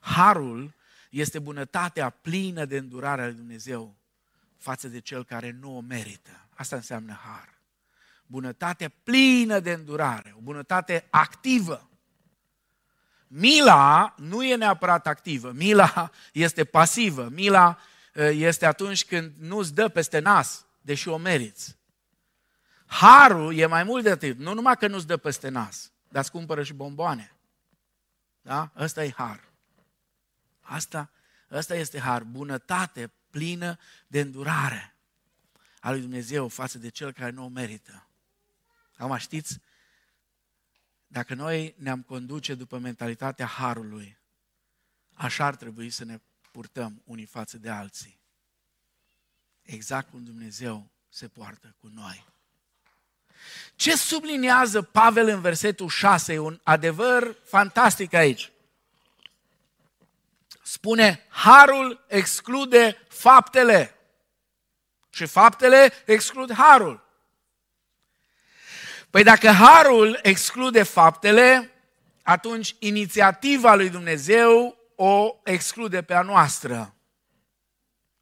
Harul este bunătatea plină de îndurare a lui Dumnezeu față de cel care nu o merită. Asta înseamnă har. Bunătate plină de îndurare, o bunătate activă. Mila nu e neapărat activă, mila este pasivă, mila ă, este atunci când nu-ți dă peste nas, deși o meriți. Harul e mai mult de atât, nu numai că nu-ți dă peste nas, dar îți cumpără și bomboane. Da? Ăsta e har. Asta, asta este har, bunătate plină de îndurare a lui Dumnezeu față de cel care nu o merită. Acum știți, dacă noi ne-am conduce după mentalitatea harului, așa ar trebui să ne purtăm unii față de alții. Exact cum Dumnezeu se poartă cu noi. Ce subliniază Pavel în versetul 6? E un adevăr fantastic aici spune, harul exclude faptele. Și faptele exclud harul. Păi dacă harul exclude faptele, atunci inițiativa lui Dumnezeu o exclude pe a noastră.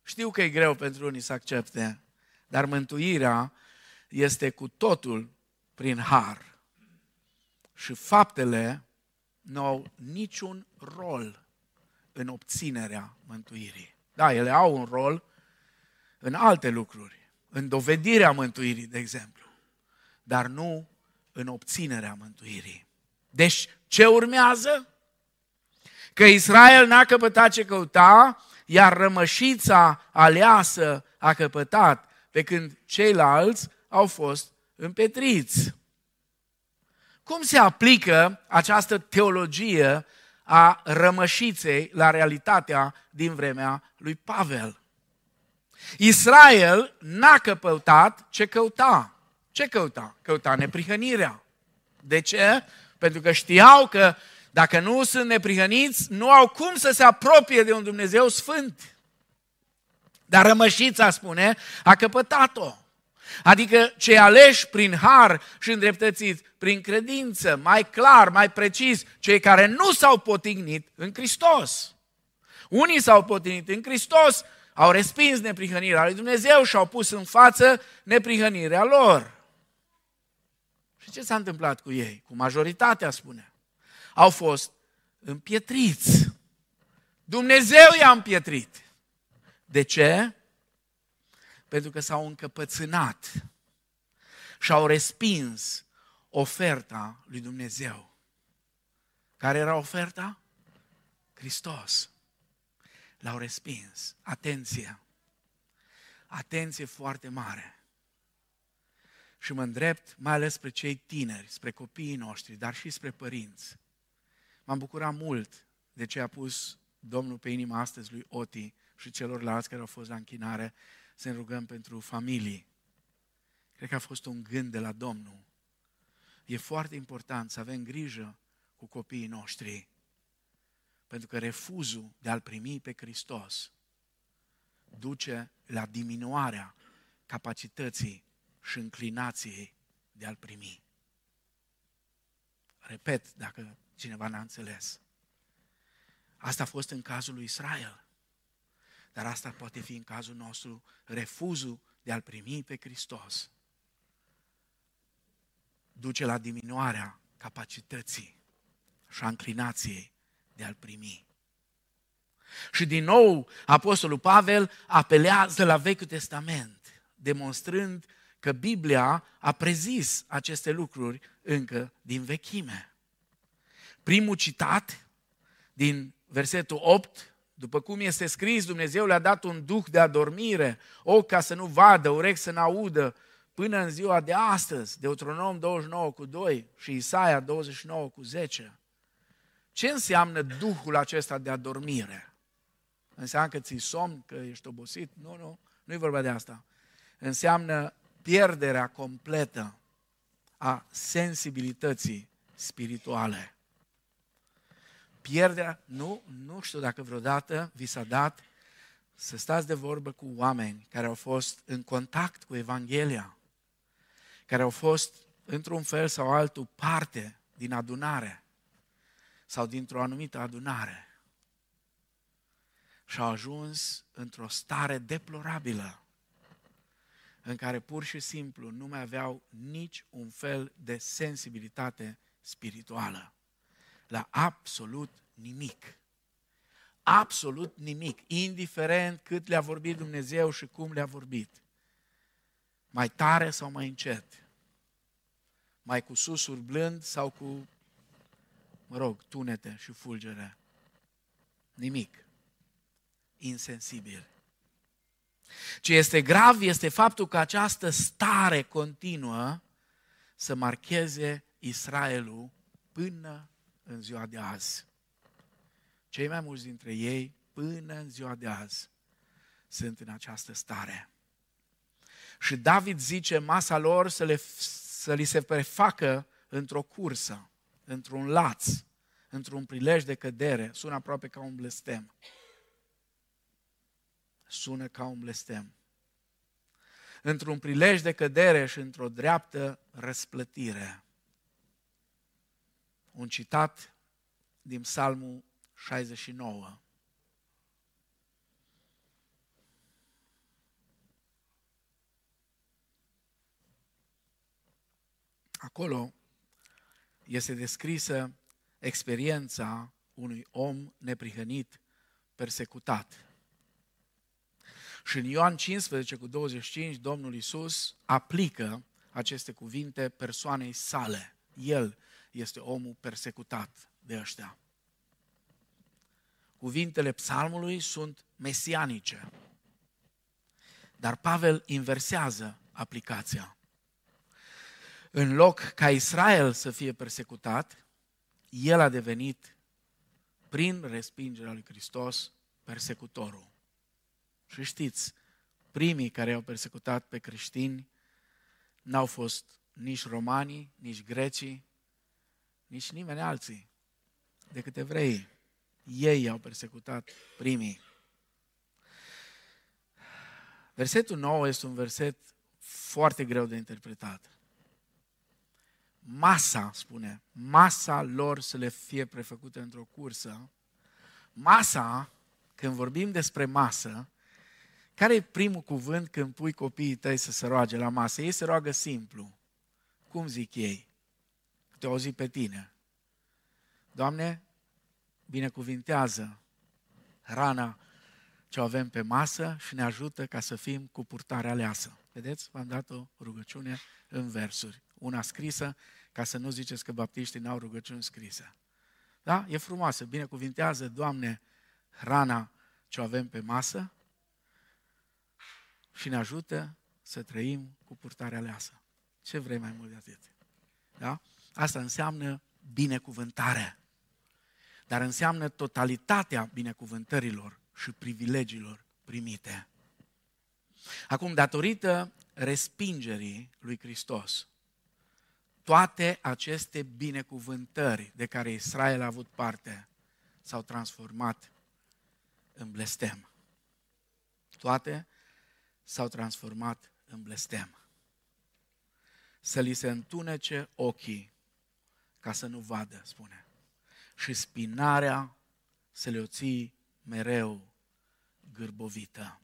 Știu că e greu pentru unii să accepte, dar mântuirea este cu totul prin har. Și faptele nu au niciun rol în obținerea mântuirii. Da, ele au un rol în alte lucruri, în dovedirea mântuirii, de exemplu, dar nu în obținerea mântuirii. Deci, ce urmează? Că Israel n-a căpătat ce căuta, iar rămășița aleasă a căpătat, pe când ceilalți au fost împetriți. Cum se aplică această teologie a rămășiței la realitatea din vremea lui Pavel? Israel n-a căpătat ce căuta. Ce căuta? Căuta neprihănirea. De ce? Pentru că știau că dacă nu sunt neprihăniți, nu au cum să se apropie de un Dumnezeu sfânt. Dar rămășița, spune, a căpătat-o. Adică cei aleși prin har și îndreptățiți prin credință, mai clar, mai precis, cei care nu s-au potignit în Hristos. Unii s-au potignit în Hristos, au respins neprihănirea lui Dumnezeu și au pus în față neprihănirea lor. Și ce s-a întâmplat cu ei? Cu majoritatea, spune. Au fost împietriți. Dumnezeu i-a împietrit. De ce? Pentru că s-au încăpățânat și au respins oferta lui Dumnezeu. Care era oferta? Hristos. L-au respins. Atenție! Atenție foarte mare! Și mă îndrept mai ales spre cei tineri, spre copiii noștri, dar și spre părinți. M-am bucurat mult de ce a pus Domnul pe inima astăzi lui Oti și celorlalți care au fost la închinare să ne rugăm pentru familii. Cred că a fost un gând de la Domnul. E foarte important să avem grijă cu copiii noștri, pentru că refuzul de a-L primi pe Hristos duce la diminuarea capacității și înclinației de a-L primi. Repet, dacă cineva n-a înțeles. Asta a fost în cazul lui Israel. Dar asta poate fi în cazul nostru refuzul de a-L primi pe Hristos. Duce la diminuarea capacității și a înclinației de a-L primi. Și din nou, Apostolul Pavel apelează la Vechiul Testament, demonstrând că Biblia a prezis aceste lucruri încă din vechime. Primul citat din versetul 8, după cum este scris, Dumnezeu le-a dat un duh de adormire, ochi ca să nu vadă, urechi să n-audă, până în ziua de astăzi, Deuteronom 29 cu 2 și Isaia 29 cu 10. Ce înseamnă duhul acesta de adormire? Înseamnă că ți somn, că ești obosit? Nu, nu, nu e vorba de asta. Înseamnă pierderea completă a sensibilității spirituale. Pierderea, nu, nu știu dacă vreodată vi s-a dat să stați de vorbă cu oameni care au fost în contact cu Evanghelia, care au fost într-un fel sau altul parte din adunare sau dintr-o anumită adunare și au ajuns într-o stare deplorabilă în care pur și simplu nu mai aveau nici un fel de sensibilitate spirituală. La absolut nimic. Absolut nimic, indiferent cât le-a vorbit Dumnezeu și cum le-a vorbit. Mai tare sau mai încet. Mai cu susuri blând sau cu, mă rog, tunete și fulgere. Nimic. Insensibil. Ce este grav este faptul că această stare continuă să marcheze Israelul până în ziua de azi. Cei mai mulți dintre ei, până în ziua de azi, sunt în această stare. Și David zice masa lor să, le, să li se prefacă într-o cursă, într-un laț, într-un prilej de cădere. Sună aproape ca un blestem sună ca un blestem. Într-un prilej de cădere și într-o dreaptă răsplătire. Un citat din Psalmul 69. Acolo este descrisă experiența unui om neprihănit, persecutat. Și în Ioan 15 cu 25, Domnul Isus aplică aceste cuvinte persoanei sale. El este omul persecutat de ăștia. Cuvintele psalmului sunt mesianice. Dar Pavel inversează aplicația. În loc ca Israel să fie persecutat, el a devenit, prin respingerea lui Hristos, persecutorul. Și știți, primii care au persecutat pe creștini n-au fost nici romanii, nici grecii, nici nimeni alții decât evrei. Ei au persecutat primii. Versetul 9 este un verset foarte greu de interpretat. Masa, spune, masa lor să le fie prefăcută într-o cursă. Masa, când vorbim despre masă, care e primul cuvânt când pui copiii tăi să se roage la masă? Ei se roagă simplu. Cum zic ei? Te auzi pe tine. Doamne, binecuvintează hrana ce o avem pe masă și ne ajută ca să fim cu purtare aleasă. Vedeți? V-am dat o rugăciune în versuri. Una scrisă, ca să nu ziceți că baptiștii n-au rugăciuni scrise. Da? E frumoasă. Binecuvintează, Doamne, hrana ce o avem pe masă și ne ajută să trăim cu purtarea aleasă. Ce vrei mai mult de atât? Da? Asta înseamnă binecuvântare. Dar înseamnă totalitatea binecuvântărilor și privilegiilor primite. Acum, datorită respingerii lui Hristos, toate aceste binecuvântări de care Israel a avut parte s-au transformat în blestem. Toate s-au transformat în blestem. Să li se întunece ochii ca să nu vadă, spune. Și spinarea să le o ții mereu gârbovită.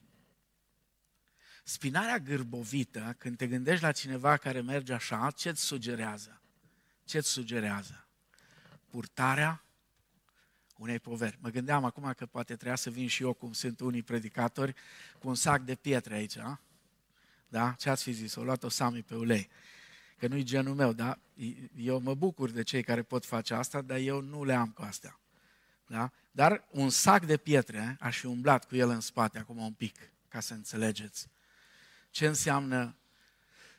Spinarea gârbovită, când te gândești la cineva care merge așa, ce-ți sugerează? Ce-ți sugerează? Purtarea unei poveri. Mă gândeam acum că poate trebuia să vin și eu, cum sunt unii predicatori, cu un sac de pietre aici. A? Da? Ce ați fi zis? O luat-o Sami pe ulei. Că nu-i genul meu, da? Eu mă bucur de cei care pot face asta, dar eu nu le am cu astea. Da? Dar un sac de pietre, aș fi umblat cu el în spate acum un pic, ca să înțelegeți. Ce înseamnă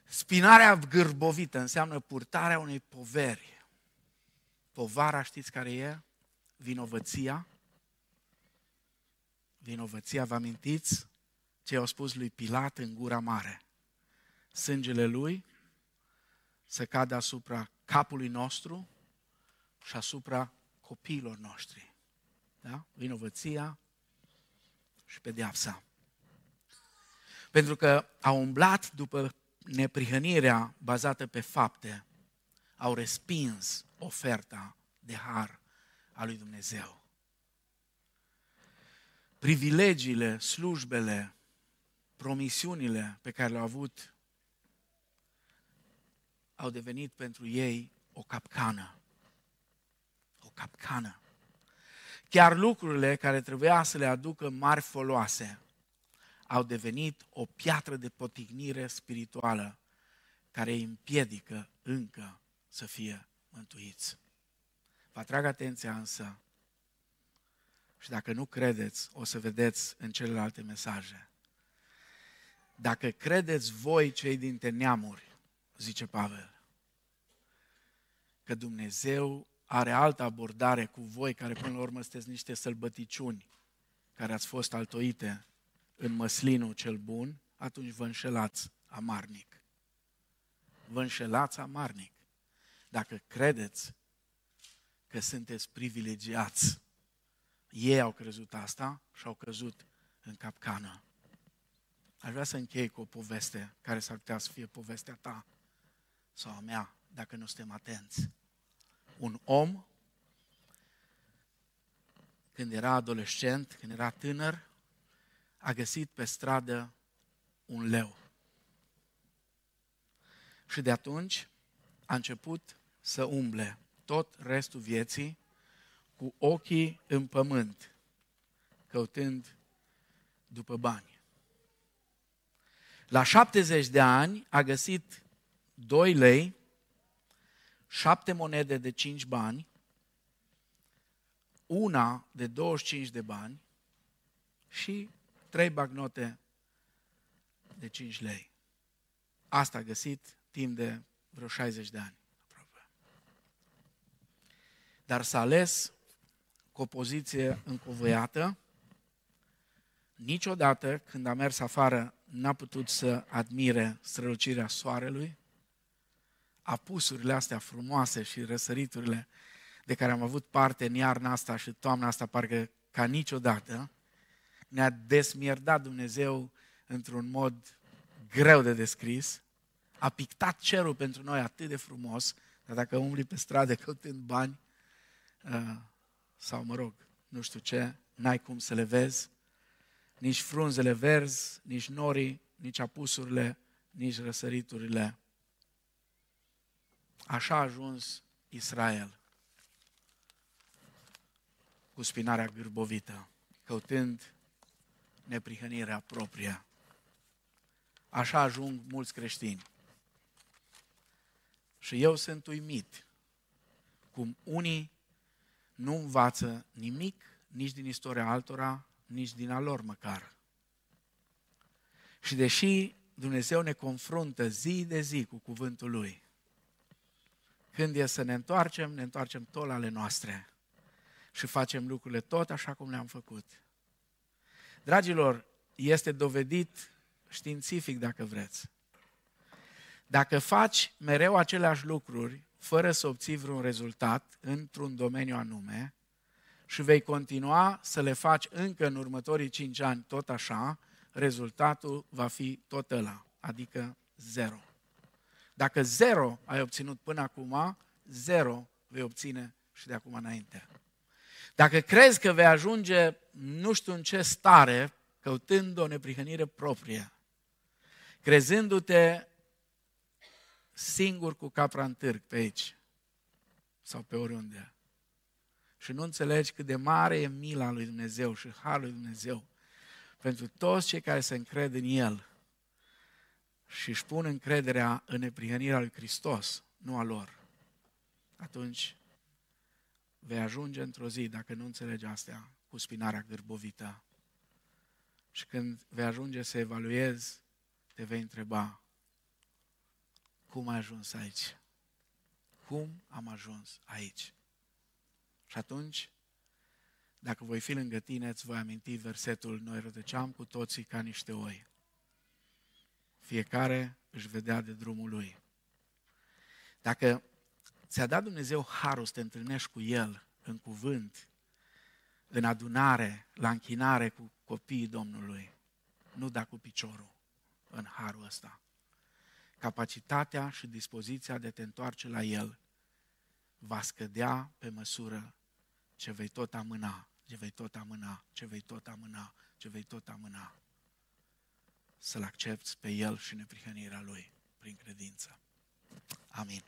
spinarea gârbovită? Înseamnă purtarea unei poveri. Povara, știți care e? Vinovăția, vinovăția, vă amintiți ce au spus lui Pilat în gura mare? Sângele lui să cadă asupra capului nostru și asupra copiilor noștri. Da? Vinovăția și pedeapsa. Pentru că au umblat după neprihănirea bazată pe fapte, au respins oferta de har a lui Dumnezeu. Privilegiile, slujbele, promisiunile pe care le-au avut au devenit pentru ei o capcană. O capcană. Chiar lucrurile care trebuia să le aducă mari foloase au devenit o piatră de potignire spirituală care îi împiedică încă să fie mântuiți. Vă atrag atenția însă și dacă nu credeți, o să vedeți în celelalte mesaje. Dacă credeți voi, cei dintre neamuri, zice Pavel, că Dumnezeu are altă abordare cu voi, care până la urmă sunteți niște sălbăticiuni, care ați fost altoite în măslinul cel bun, atunci vă înșelați amarnic. Vă înșelați amarnic. Dacă credeți că sunteți privilegiați. Ei au crezut asta și au căzut în capcană. Aș vrea să închei cu o poveste care s-ar putea să fie povestea ta sau a mea, dacă nu suntem atenți. Un om când era adolescent, când era tânăr, a găsit pe stradă un leu. Și de atunci a început să umble tot restul vieții cu ochii în pământ, căutând după bani. La 70 de ani a găsit 2 lei, 7 monede de 5 bani, una de 25 de bani și 3 bagnote de 5 lei. Asta a găsit timp de vreo 60 de ani. Dar s-a ales cu o poziție încovăiată. Niciodată când a mers afară n-a putut să admire strălucirea soarelui, apusurile astea frumoase și răsăriturile de care am avut parte în iarna asta și toamna asta, parcă ca niciodată, ne-a desmierdat Dumnezeu într-un mod greu de descris, a pictat cerul pentru noi atât de frumos, dar dacă umbli pe stradă căutând bani, uh, sau mă rog, nu știu ce, n-ai cum să le vezi, nici frunzele verzi, nici norii, nici apusurile, nici răsăriturile. Așa a ajuns Israel cu spinarea gârbovită, căutând neprihănirea proprie. Așa ajung mulți creștini. Și eu sunt uimit cum unii nu învață nimic nici din istoria altora, nici din a lor măcar. Și deși Dumnezeu ne confruntă zi de zi cu cuvântul Lui, când e să ne întoarcem, ne întoarcem tot la ale noastre și facem lucrurile tot așa cum le-am făcut. Dragilor, este dovedit științific, dacă vreți. Dacă faci mereu aceleași lucruri, fără să obții vreun rezultat într-un domeniu anume, și vei continua să le faci încă în următorii cinci ani tot așa, rezultatul va fi tot ăla, adică zero. Dacă zero ai obținut până acum, zero vei obține și de acum înainte. Dacă crezi că vei ajunge nu știu în ce stare, căutând o neprihănire proprie, crezându-te singur cu capra în târg pe aici sau pe oriunde, și nu înțelegi cât de mare e mila lui Dumnezeu și harul lui Dumnezeu pentru toți cei care se încred în El și își pun încrederea în neprihănirea lui Hristos, nu a lor, atunci vei ajunge într-o zi, dacă nu înțelegi astea, cu spinarea gârbovită. Și când vei ajunge să evaluezi, te vei întreba, cum ai ajuns aici? Cum am ajuns aici? Și atunci, dacă voi fi lângă tine, îți voi aminti versetul Noi rădăceam cu toții ca niște oi. Fiecare își vedea de drumul lui. Dacă ți-a dat Dumnezeu harul să te întâlnești cu El în cuvânt, în adunare, la închinare cu copiii Domnului, nu da cu piciorul în harul ăsta. Capacitatea și dispoziția de te întoarce la El va scădea pe măsură ce vei tot amâna, ce vei tot amâna, ce vei tot amâna, ce vei tot amâna. Să-L accepti pe El și neprihănirea Lui prin credință. Amin.